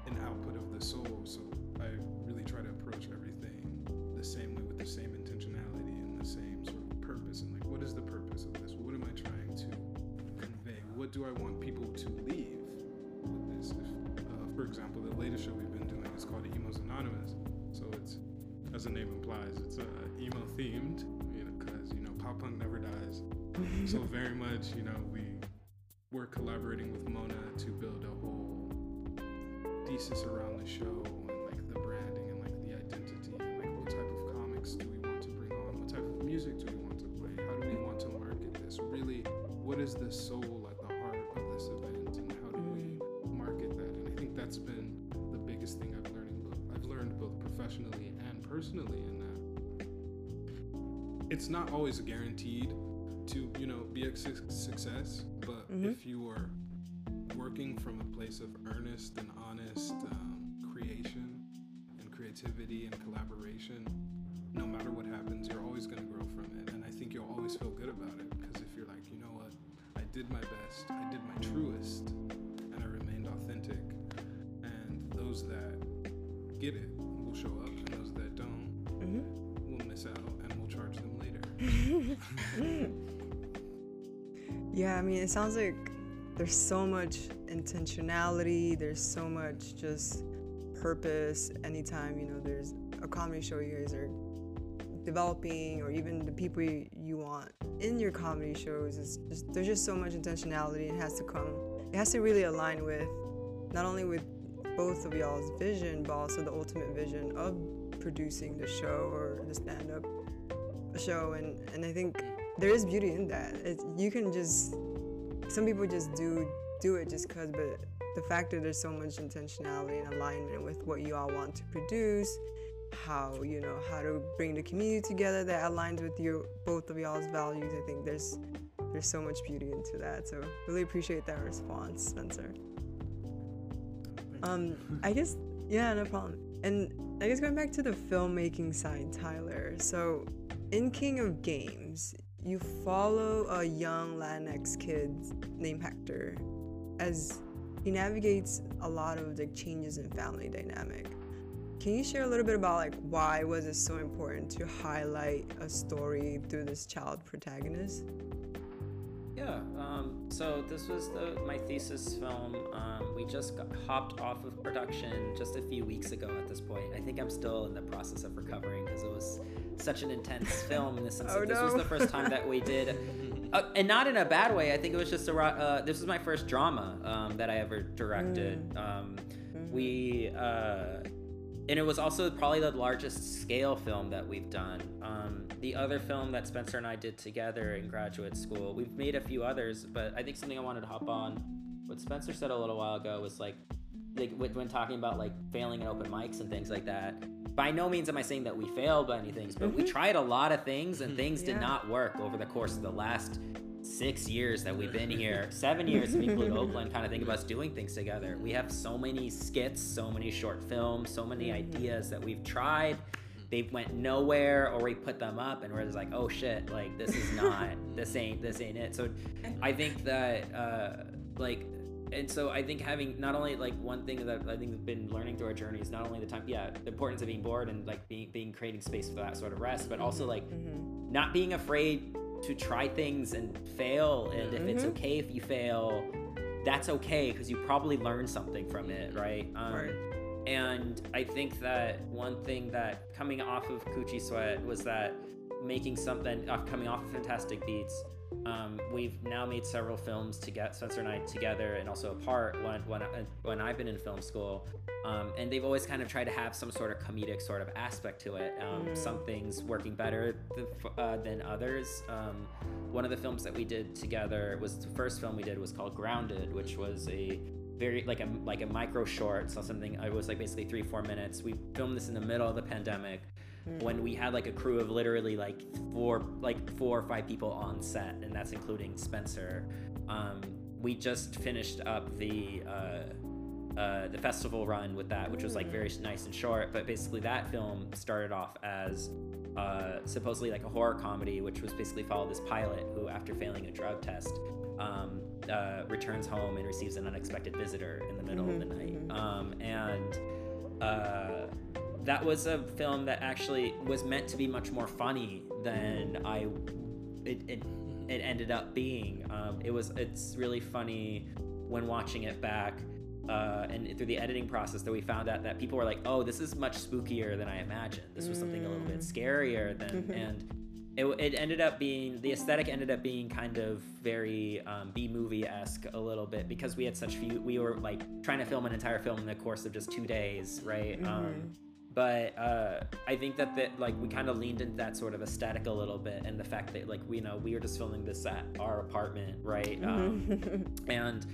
Speaker 4: an output of the soul. So i really try to approach everything the same way with the same intentionality and the same sort of purpose. And like what is the purpose of this? What am i trying to convey? What do i want people to leave with this? If, uh, for example the latest show we've been doing is called emos anonymous. So it's as the name implies it's uh, emo themed you know because you know pop punk never so very much, you know, we were collaborating with Mona to build a whole thesis around the show and like the branding and like the identity and like what type of comics do we want to bring on, what type of music do we want to play, how do we want to market this? Really, what is the soul at the heart of this event and how do we market that? And I think that's been the biggest thing I've learned. I've learned both professionally and personally in that. It's not always guaranteed to you know be a su- success but
Speaker 1: Mhm.
Speaker 4: if you are working from a place of earnest and honest um, creation and creativity and collaboration no matter what happens you're always going to grow from it and i think you'll always feel good about it because if you're like you know what i did my best i did my truest and i remained authentic and those that get it will show up and those that don't
Speaker 1: Mhm.
Speaker 4: will miss out and we'll charge them later
Speaker 1: Yeah, I mean, it sounds like there's so much intentionality, there's so much just purpose anytime, you know, there's a comedy show you guys are developing or even the people you, want in your comedy shows is just there's just so much intentionality it has to come it has to really align with not only with both of y'all's vision but also the ultimate vision of producing the show or the stand-up show. And and i think there is beauty in that. It's, you can just some people just do do it just because but the fact that there's so much intentionality and alignment with what you all want to produce how you know how to bring the community together that aligns with your both of y'all's values i think there's there's so much beauty into that. So really appreciate that response spencer. Um i guess yeah no problem. And i guess going back to the filmmaking side tyler. So in king of games you follow a young latinx kid named hector as he navigates a lot of the changes in family dynamic can you share a little bit about like why was it so important to highlight a story through this child protagonist?
Speaker 3: Yeah. Um, so this was the my thesis film. Um, we just got, hopped off of production just a few weeks ago. At this point, I think I'm still in the process of recovering because it was such an intense film in the sense
Speaker 1: Oh,
Speaker 3: that this was the first time that we did, uh, and not in a bad way. I think it was just a. Uh, this was my first drama um, that I ever directed. Um, we. Uh, and it was also probably the largest scale film that we've done. Um, the other film that Spencer and I did together in graduate school, we've made a few others, but I think something I wanted to hop on, what Spencer said a little while ago was like, like when when talking about like failing at open mics and things like that. By no means am I saying that we failed by any things, but we mm-hmm. tried a lot of things and mm-hmm. things did not work over the course of the last six years that we've been here, seven years you include Oakland, kind of think of us doing things together. We have so many skits, so many short films, so many mm-hmm. ideas that we've tried. They went nowhere, or we put them up, and we're just like, oh shit, like this is not, this ain't, this ain't it. So, I think that, uh, like, and so I think having not only like one thing that I think we've been learning through our journey is not only the time, yeah, the importance of being bored and like being being creating space for that sort of rest, but also like mm-hmm. not being afraid to try things and fail and if it's mm-hmm. okay if you fail that's okay because you probably learned something from it mm-hmm. right? Um,
Speaker 1: Right.
Speaker 3: and i think that one thing that coming off of coochie sweat was that making something off coming off of fantastic beats um, we've now made several films to get Spencer and I together and also apart when when, I, when I've been in film school um, and they've always kind of tried to have some sort of comedic sort of aspect to it. Um, Some things working better th- uh, than others. Um, one of the films that we did together was the first film we did was called Grounded, which was a very like a like a micro short, so something it was like basically three four minutes. We filmed this in the middle of the pandemic when we had like a crew of literally like four like four or five people on set, and that's including Spencer. Um, we just finished up the. Uh, uh, the festival run with that, which was like very nice and short. But basically, that film started off as uh, supposedly like a horror comedy, which was basically followed this pilot who, after failing a drug test, um, uh, returns home and receives an unexpected visitor in the middle of the night. Um, and uh, that was a film that actually was meant to be much more funny than I it, it, it ended up being. Um, it was it's really funny when watching it back. Uh, and through the editing process that we found out that people were like, "Oh, this is much spookier than I imagined. This was something a little bit scarier than." And it, it ended up being the aesthetic ended up being kind of very um, B movie esque a little bit because we had such few. We were like trying to film an entire film in the course of just two days, right? Um, but uh, I think that that like we kind of leaned into that sort of aesthetic a little bit, and the fact that like we you know we were just filming this at our apartment, right? Um, and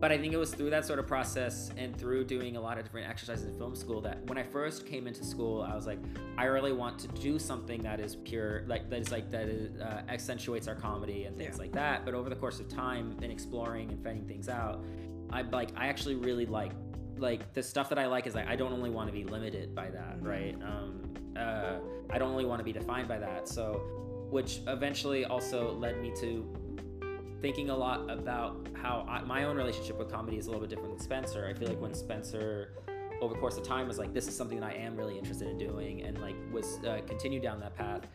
Speaker 3: but I think it was through that sort of process and through doing a lot of different exercises in film school that when I first came into school, I was like, I really want to do something that is pure, like that is like that is, uh, accentuates our comedy and things
Speaker 1: Yeah.
Speaker 3: like that. But over the course of time and exploring and finding things out, I like I actually really like like the stuff that I like is like I don't only want to be limited by that,
Speaker 1: Mhm.
Speaker 3: right? Um, uh, I don't only want to be defined by that. So, which eventually also led me to thinking a lot about how I, my own relationship with comedy is a little bit different than Spencer. I feel like when Spencer, over the course of time, was like, this is something that I am really interested in doing, and like was uh, continued down that path.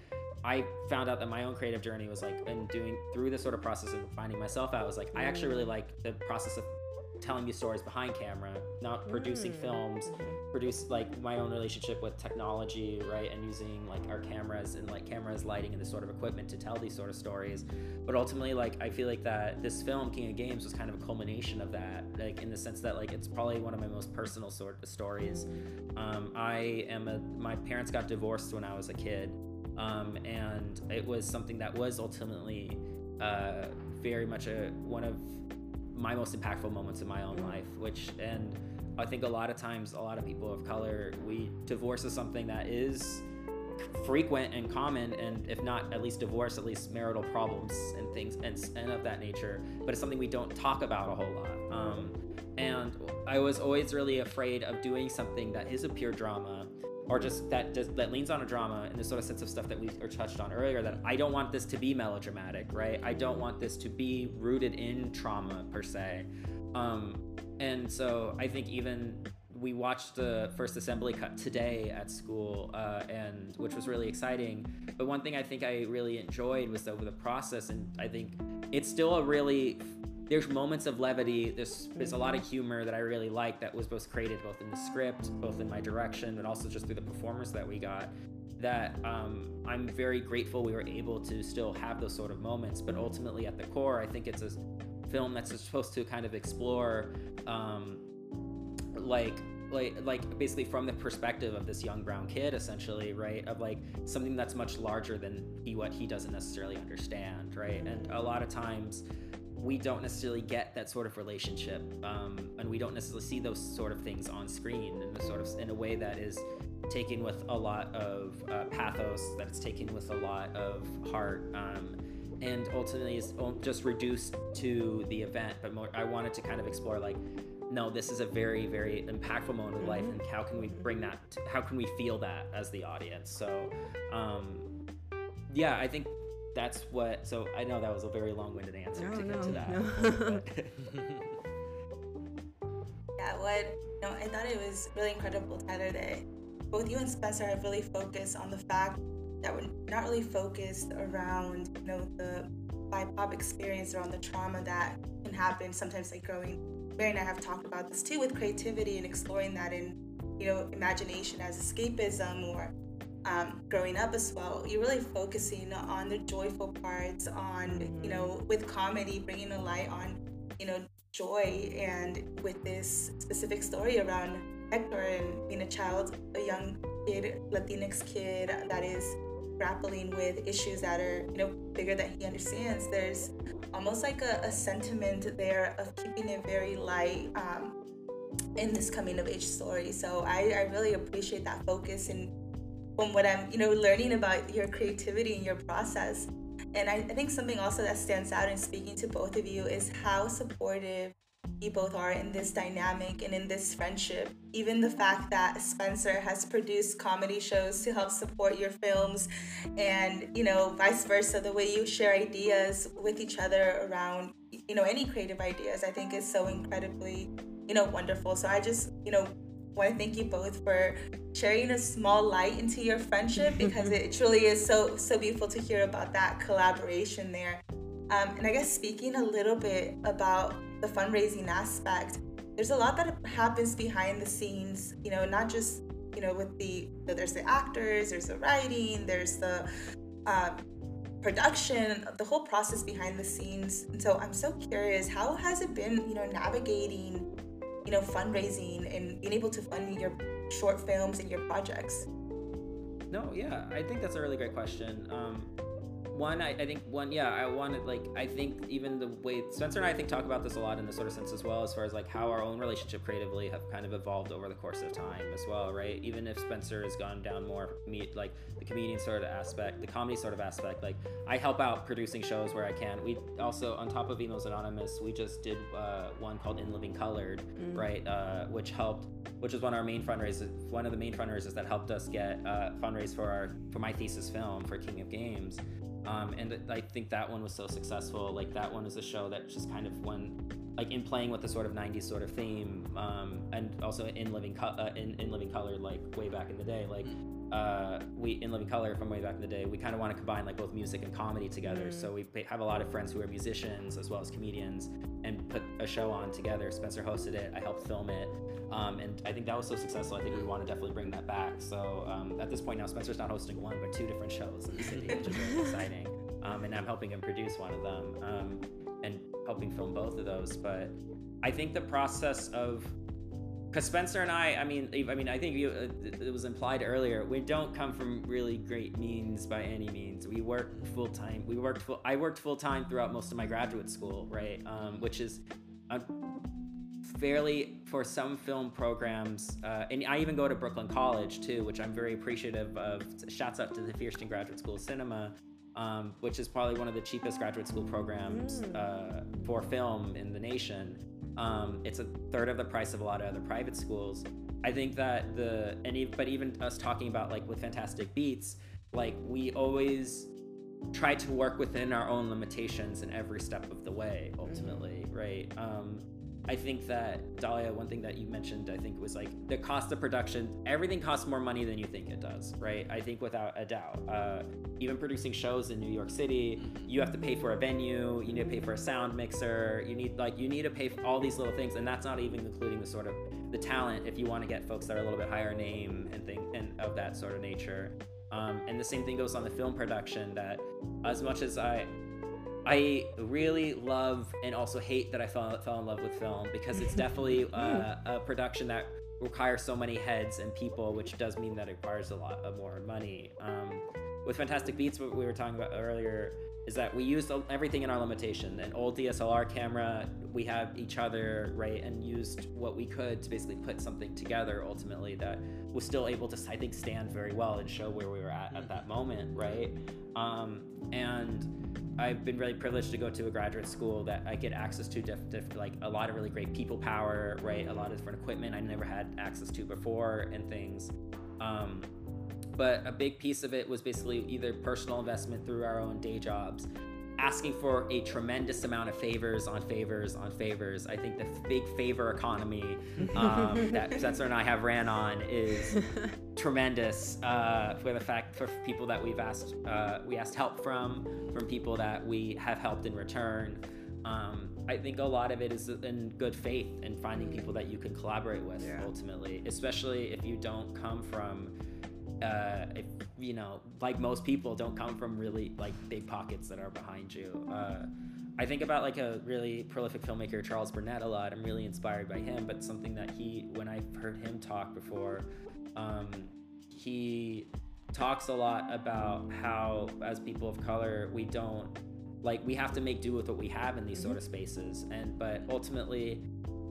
Speaker 3: I found out that my own creative journey was like, and doing through this sort of process of finding myself out was like, I actually really like the process of telling you stories behind camera, not producing
Speaker 1: Mm.
Speaker 3: films, produce like my own relationship with technology, right, and using like our cameras and like cameras, lighting, and this sort of equipment to tell these sort of stories. But ultimately, like I feel like that this film, King of Games, was kind of a culmination of that, like in the sense that like it's probably one of my most personal sort of stories. Um, I am a my parents got divorced when I was a kid, um, and it was something that was ultimately uh, very much a one of my most impactful moments in my own life which and i think a lot of times a lot of people of color we divorce is something that is frequent and common and if not at least divorce at least marital problems and things and, and of that nature but it's something we don't talk about a whole lot. Um, and i was always really afraid of doing something that is a pure drama or just that does, that leans on a drama and the sort of sense of stuff that we are touched on earlier that I don't want this to be melodramatic, right? I don't want this to be rooted in trauma per se. Um, and so I think even we watched the first assembly cut today at school, uh, and which was really exciting. But one thing I think I really enjoyed was over the process, and I think it's still a really there's moments of levity. There's there's a lot of humor that I really like that was both created both in the script, both in my direction, and also just through the performers that we got. That um, I'm very grateful we were able to still have those sort of moments. But ultimately, at the core, I think it's a film that's supposed to kind of explore, um, like like like basically from the perspective of this young brown kid essentially right of like something that's much larger than he what he doesn't necessarily understand right and a lot of times we don't necessarily get that sort of relationship um, and we don't necessarily see those sort of things on screen in a sort of in a way that is taken with a lot of uh, pathos that it's taken with a lot of heart um, and ultimately is just reduced to the event. But more i wanted to kind of explore like no this is a very very impactful moment of life and how can we bring that to, how can we feel that as the audience? So um, yeah i think that's what so i know that was a very long-winded answer
Speaker 1: No,
Speaker 3: to get to that
Speaker 1: no.
Speaker 2: Yeah, what you know, I thought it was really incredible, Tyler, that both you and Spencer have really focused on the fact that we're not really focused around, you know, the BIPOC experience around the trauma that can happen sometimes like growing. Mary and I have talked about this too with creativity and exploring that in, you know, imagination as escapism or um, growing up as well. You're really focusing on the joyful parts, on, you know, with comedy, bringing a light on, you know, joy and with this specific story around Hector and being a child, a young kid, Latinx kid that is grappling with issues that are, you know, bigger than he understands. There's almost like a, a sentiment there of keeping it very light um, in this coming of age story. So I, I really appreciate that focus and from what I'm, you know, learning about your creativity and your process. And I, I think something also that stands out in speaking to both of you is how supportive you both are in this dynamic and in this friendship. Even the fact that Spencer has produced comedy shows to help support your films, and you know, vice versa, the way you share ideas with each other around, you know, any creative ideas, I think is so incredibly, you know, wonderful. So I just, you know, want to thank you both for sharing a small light into your friendship because it truly is so so beautiful to hear about that collaboration there. Um, and I guess speaking a little bit about the fundraising aspect, there's a lot that happens behind the scenes. You know, not just you know with the there's the actors, there's the writing, there's the uh, production, the whole process behind the scenes. And so I'm so curious, how has it been, you know, navigating, you know, fundraising and being able to fund your short films and your projects?
Speaker 3: No, yeah, I think that's a really great question. Um, one I, I think one yeah i wanted like i think even the way spencer and i, I think talk about this a lot in the sort of sense as well as far as like how our own relationship creatively have kind of evolved over the course of time as well right? Even if spencer has gone down more meet like the comedian sort of aspect the comedy sort of aspect like i help out producing shows where i can. We also on top of emos anonymous we just did uh, one called in living colored mm. right uh, which helped which was one of our main fundraisers one of the main fundraisers that helped us get uh, fundraise for our for my thesis film for king of games um, and I think that one was so successful. Like that one is a show that just kind of went like in playing with the sort of 90s sort of theme um, and also in living co- uh, in, in living color like way back in the day like mm. uh, we in living color from way back in the day we kind of want to combine like both music and comedy together mm. so we have a lot of friends who are musicians as well as comedians and put a show on together spencer hosted it i helped film it um, and I think that was so successful. I think we want to definitely bring that back. So um, at this point now, Spencer's not hosting one, but two different shows in the city, which is very exciting. Um, and I'm helping him produce one of them um, helping film both of those. But I think the process of because Spencer and I, I mean, I mean, I think you, uh, it was implied earlier. We don't come from really great means by any means. We work full time. We worked full. I worked full time throughout most of my graduate school, right? Um, which is fairly for some film programs, uh, and I even go to Brooklyn College too, which I'm very appreciative of. Shouts out to the Feirstein Graduate School of Cinema, um, which is probably one of the cheapest graduate school programs mm. uh, for film in the nation. Um, it's a third of the price of a lot of other private schools. I think that the and but even us talking about like with Fantastic Beats, like we always try to work within our own limitations in every step of the way. Ultimately, mm. right? Um, I think that Dalia, one thing that you mentioned, I think was like the cost of production. Everything costs more money than you think it does, right? I think without a doubt. Uh, even producing shows in New York City, you have to pay for a venue, you need to pay for a sound mixer, you need like you need to pay for all these little things, and that's not even including the sort of the talent if you want to get folks that are a little bit higher name and thing and of that sort of nature. Um, and the same thing goes on the film production. That as much as I I really love and also hate that I fell, fell in love with film because it's definitely uh, a production that requires so many heads and people, which does mean that it requires a lot of more money. Um, with Fantastic Beats, what we were talking about earlier is that we used everything in our limitation. An old DSLR camera, we have each other, right, and used what we could to basically put something together ultimately that was still able to, I think, stand very well and show where we were at at that moment, right? Um, and I've been really privileged to go to a graduate school that I get access to diff, diff, like a lot of really great people power, right? A lot of different equipment I never had access to before and things. Um, but a big piece of it was basically either personal investment through our own day jobs asking for a tremendous amount of favors on favors on favors. I think the big favor economy um, that Spencer and I have ran on is tremendous uh, for the fact for people that we've asked uh, we asked help from from people that we have helped in return. Um, I think a lot of it is in good faith and finding people that you can collaborate with yeah. ultimately, especially if you don't come from uh, if you know, like most people, don't come from really like big pockets that are behind you. Uh, I think about like a really prolific filmmaker, Charles Burnett, a lot. I'm really inspired by him, but something that he, when I've heard him talk before, um, he talks a lot about how, as people of color, we don't like we have to make do with what we have in these mm-hmm. sort of spaces, and but ultimately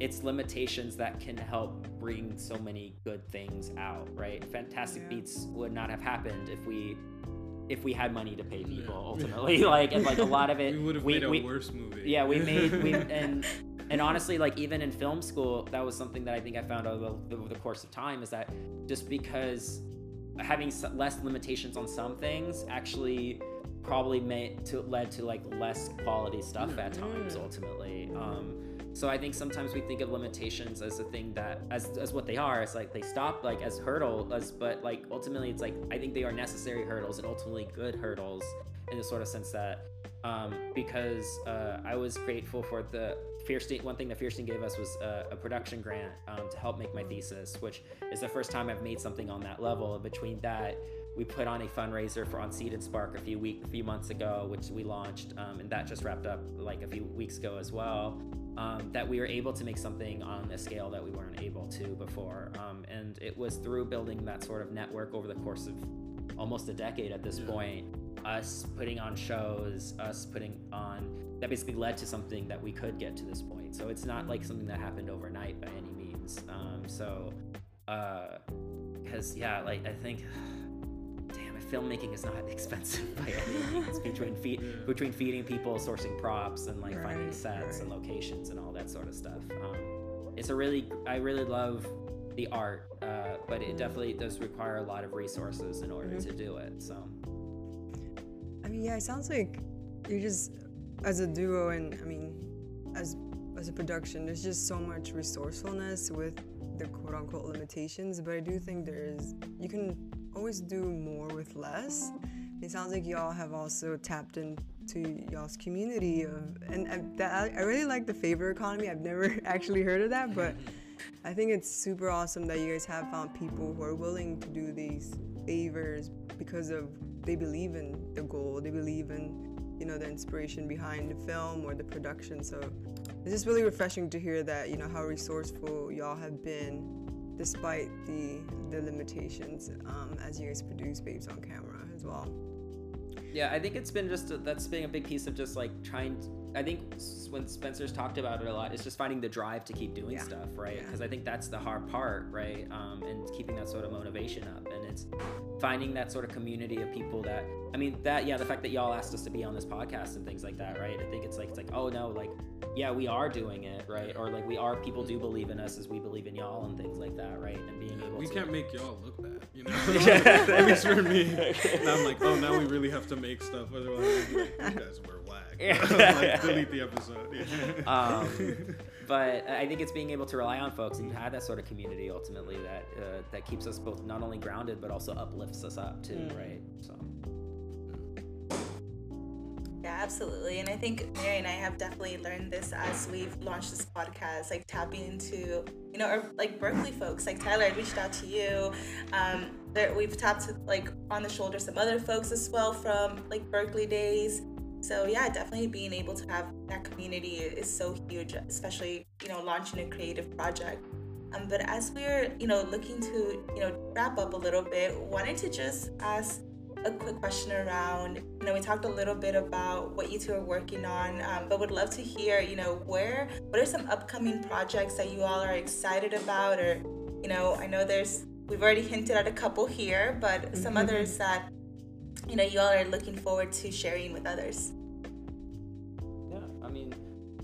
Speaker 3: it's limitations that can help bring so many good things out, right? Fantastic yeah. Beats would not have happened if we if we had money to pay people yeah. ultimately. like and like a lot of it
Speaker 4: we would have made a we, worse movie.
Speaker 3: Yeah, we made we and and honestly like even in film school that was something that I think I found over the, over the course of time is that just because having less limitations on some things actually probably made to led to like less quality stuff at times ultimately. Um, so I think sometimes we think of limitations as a thing that as as what they are. It's like they stop like as hurdles, but like ultimately it's like I think they are necessary hurdles and ultimately good hurdles in the sort of sense that um, because uh, I was grateful for the Feirstein. One thing that Feirstein gave us was a, a production grant um, to help make my thesis, which is the first time I've made something on that level. Between that, we put on a fundraiser for On Seed and Spark a few week, a few months ago, which we launched, um, and that just wrapped up like a few weeks ago as well um, that we were able to make something on a scale that we weren't able to before. Um, and it was through building that sort of network over the course of almost a decade at this yeah. point us putting on shows, us putting on that basically led to something that we could get to this point. So it's not like something that happened overnight by any means. Um, so, because yeah, like I think, filmmaking is not expensive by any means. Between feed, between feeding people, sourcing props, and like finding
Speaker 1: Right,
Speaker 3: sets and locations and all that sort of stuff. Um, it's a really, I really love the art, uh, but it definitely does require a lot of resources in order to do it. So.
Speaker 1: I mean, yeah, it sounds like you're just as a duo, and I mean, as as a production, there's just so much resourcefulness with the quote unquote limitations. But I do think there is you can always do more with less. It sounds like y'all have also tapped into y'all's community of, and I, that, I really like the favor economy. I've never actually heard of that, but I think it's super awesome that you guys have found people who are willing to do these favors because of they believe in the goal, they believe in you know the inspiration behind the film or the production. So it's just really refreshing to hear that you know how resourceful y'all have been despite the the limitations um, as you guys produce Babes on Camera as well.
Speaker 3: Yeah, I think it's been just a, that's been a big piece of just like trying. I think when Spencer's talked about it a lot, it's just finding the drive to keep doing
Speaker 1: Yeah.
Speaker 3: stuff, right?
Speaker 1: Yeah.
Speaker 3: Because I think that's the hard part, right? Um, and keeping that sort of motivation up, and it's finding that sort of community of people that. I mean, that yeah, the fact that y'all asked us to be on this podcast and things like that, right? I think it's like it's like oh no, like yeah, we are doing it, right? Or like we are people do believe in us as we believe in y'all and things like that, right? And being able
Speaker 4: We
Speaker 3: to
Speaker 4: can't make y'all look bad, you know. At least for me. And I'm like, oh, now we really have to make stuff. Otherwise, like, you guys were whack.
Speaker 3: Yeah.
Speaker 4: Like, delete the episode. Yeah.
Speaker 3: um, but I think it's being able to rely on folks and you have that sort of community ultimately that uh, that keeps us both not only grounded but also uplifts us up too,
Speaker 1: Mm.
Speaker 3: right? So
Speaker 2: Yeah, absolutely. And I think Mary and I have definitely learned this as we've launched this podcast, like tapping into, you know, or like Berkeley folks. Like Tyler, I reached out to you. Um, there, we've tapped like on the shoulder some other folks as well from like Berkeley days. So yeah, definitely being able to have that community is so huge, especially you know launching a creative project. Um, but as we're you know looking to you know wrap up a little bit, wanted to just ask a quick question around you know we talked a little bit about what you two are working on um, but would love to hear you know where what are some upcoming projects that you all are excited about or you know i know there's we've already hinted at a couple here but some others that you know you all are looking forward to sharing with others
Speaker 3: yeah, I mean,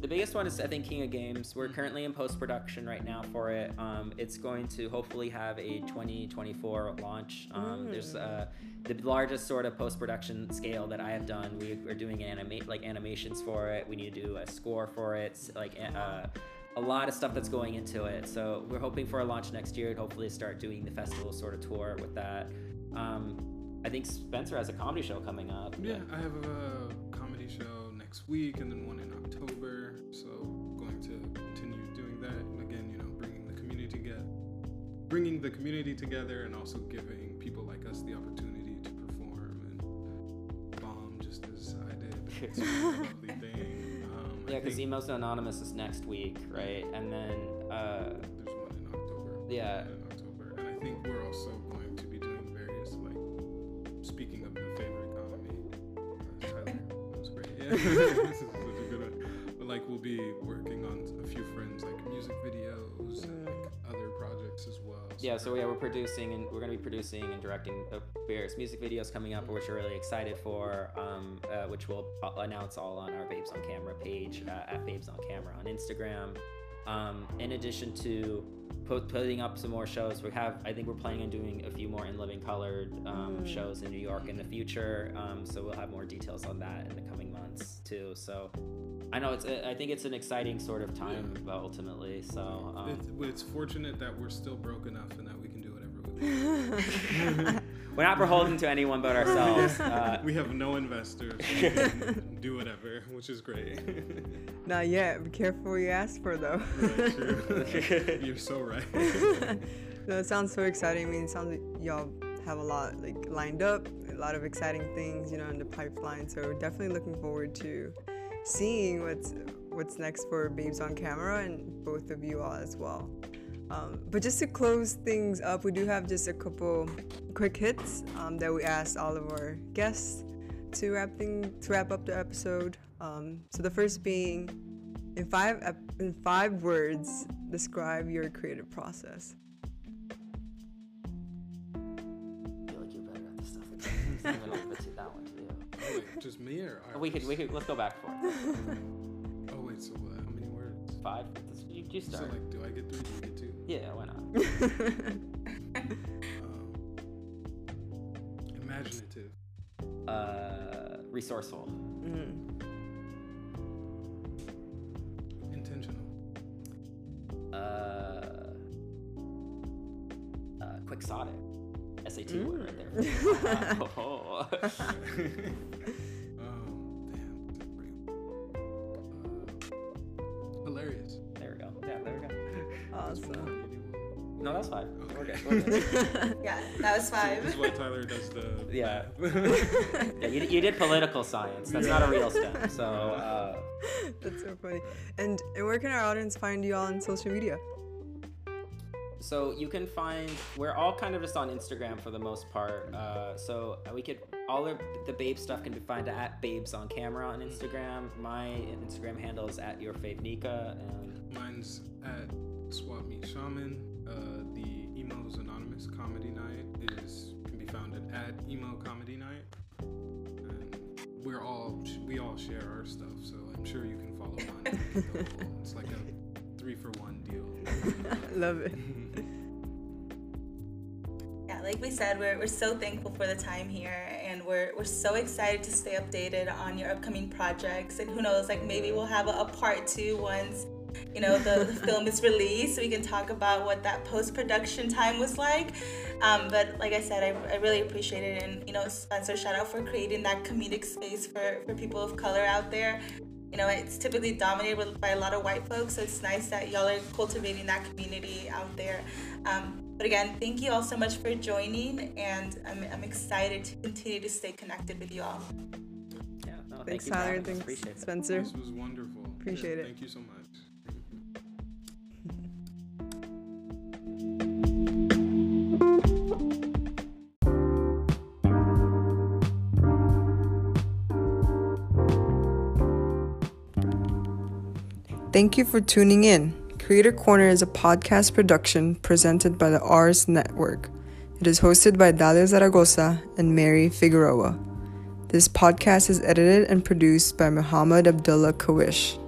Speaker 3: the biggest one is I think King of Games. We're currently in post production right now for it. Um, it's going to hopefully have a 2024 launch. Um, There's uh, the largest sort of post production scale that I have done. We are doing animate like animations for it. We need to do a score for it. Like uh, a lot of stuff that's going into it. So we're hoping for a launch next year and hopefully start doing the festival sort of tour with that. Um, I think Spencer has a comedy show coming up.
Speaker 4: Yeah, I have a comedy show next week and then one in October. So going to continue doing that. And again, you know, bringing the community together, bringing the community together, and also giving people like us the opportunity to perform and bomb just as I did. It's a lovely thing. Um,
Speaker 3: Yeah, because Emos Anonymous is next week, right? And then, uh,
Speaker 4: there's one in October.
Speaker 3: yeah,
Speaker 4: in October, and I think we're also Speaking of the favorite economy, uh, Tyler, that was great. Yeah, this is such a good one. But like, we'll be working on a few friends like music videos and like other projects as well.
Speaker 3: yeah. So yeah, we're producing and we're gonna be producing and directing various music videos coming up, which we're really excited for. Um, uh, which we'll announce all on our Babes on Camera page uh, at Babes on Camera on Instagram. Um, in addition to pu- putting up some more shows, we have I think we're planning on doing a few more in living colored um, shows in New York in the future. Um, so we'll have more details on that in the coming months too. So I know it's I think it's an exciting sort of time but ultimately. So um,
Speaker 4: It's, it's fortunate that we're still broke enough and that we can do whatever we want.
Speaker 3: We're not beholden to anyone but ourselves. Uh,
Speaker 4: we have no investors. We can do whatever, which is great.
Speaker 1: Not yet. Be careful what you ask for though.
Speaker 4: Right, true. You're so right.
Speaker 1: no, it sounds so exciting. I mean, it sounds like y'all have a lot like lined up, a lot of exciting things, you know, in the pipeline. So we're definitely looking forward to seeing what's what's next for Babes on Camera and both of you all as well. Um, but just to close things up, we do have just a couple quick hits um, that we asked all of our guests. to wrap thing to wrap up the episode. Um, so the first being, in five in five words, describe your creative process.
Speaker 3: I feel like you're better at this stuff. I'm gonna leave it that one to.
Speaker 4: Oh, wait, just me or
Speaker 3: We could, we could, let's go back for it.
Speaker 4: Oh wait, so what? How many words?
Speaker 3: Five. You, you
Speaker 4: So
Speaker 3: start.
Speaker 4: like, do I get three? Do you get two?
Speaker 3: Yeah, why not?
Speaker 4: Um, imaginative.
Speaker 3: Uh, resourceful.
Speaker 1: Mm.
Speaker 4: Intentional.
Speaker 3: Uh, uh, quixotic. SAT word right there. Oh.
Speaker 4: um, damn, that's a great one. Uh, hilarious.
Speaker 1: Awesome.
Speaker 4: You do one.
Speaker 3: No, that's fine. We're
Speaker 4: Okay.
Speaker 3: good. We're good.
Speaker 2: Yeah, that was
Speaker 4: See,
Speaker 2: five.
Speaker 4: this is why Tyler does the.
Speaker 3: Yeah. Yeah, you, you did political science. That's not a real STEM. So, uh,
Speaker 1: That's so funny. And and where can our audience find you all on social media?
Speaker 3: so you can find we're all kind of just on Instagram for the most part. Uh, so we could all of the babe stuff can be found at babes on camera on Instagram. My Instagram handle is at your fave Nika. And
Speaker 4: Mine's at Swap Meet Shaman. Uh, the Emo's Anonymous Comedy Night is can be found at, at Emo Comedy Night. And we're all we all share our stuff, so I'm sure you can follow mine. it's like a three for one deal.
Speaker 1: Love it.
Speaker 2: Yeah, like we said, we're, we're so thankful for the time here and we're, we're so excited to stay updated on your upcoming projects. And who knows, like maybe we'll have a, a part two once, you know, the, the film is released so we can talk about what that post-production time was like. Um, but like I said, I, I really appreciate it. And, you know, Spencer, shout out for creating that comedic space for, for people of color out there. You know, it's typically dominated by a lot of white folks, so it's nice that y'all are cultivating that community out there. Um, but again, thank you all so much for joining, and I'm, I'm excited to continue to stay connected with you all.
Speaker 3: yeah, no, thank
Speaker 1: Thanks,
Speaker 3: you
Speaker 1: Tyler. Thanks,
Speaker 3: Appreciate it.
Speaker 1: Spencer.
Speaker 4: This was wonderful.
Speaker 1: Appreciate it.
Speaker 4: Thank you so much.
Speaker 1: Thank you for tuning in. Creator Corner is a podcast production presented by the Ars Network. It is hosted by Dalia Zaragoza and Mary Figueroa. This podcast is edited and produced by Muhammad Abdullah Kawish.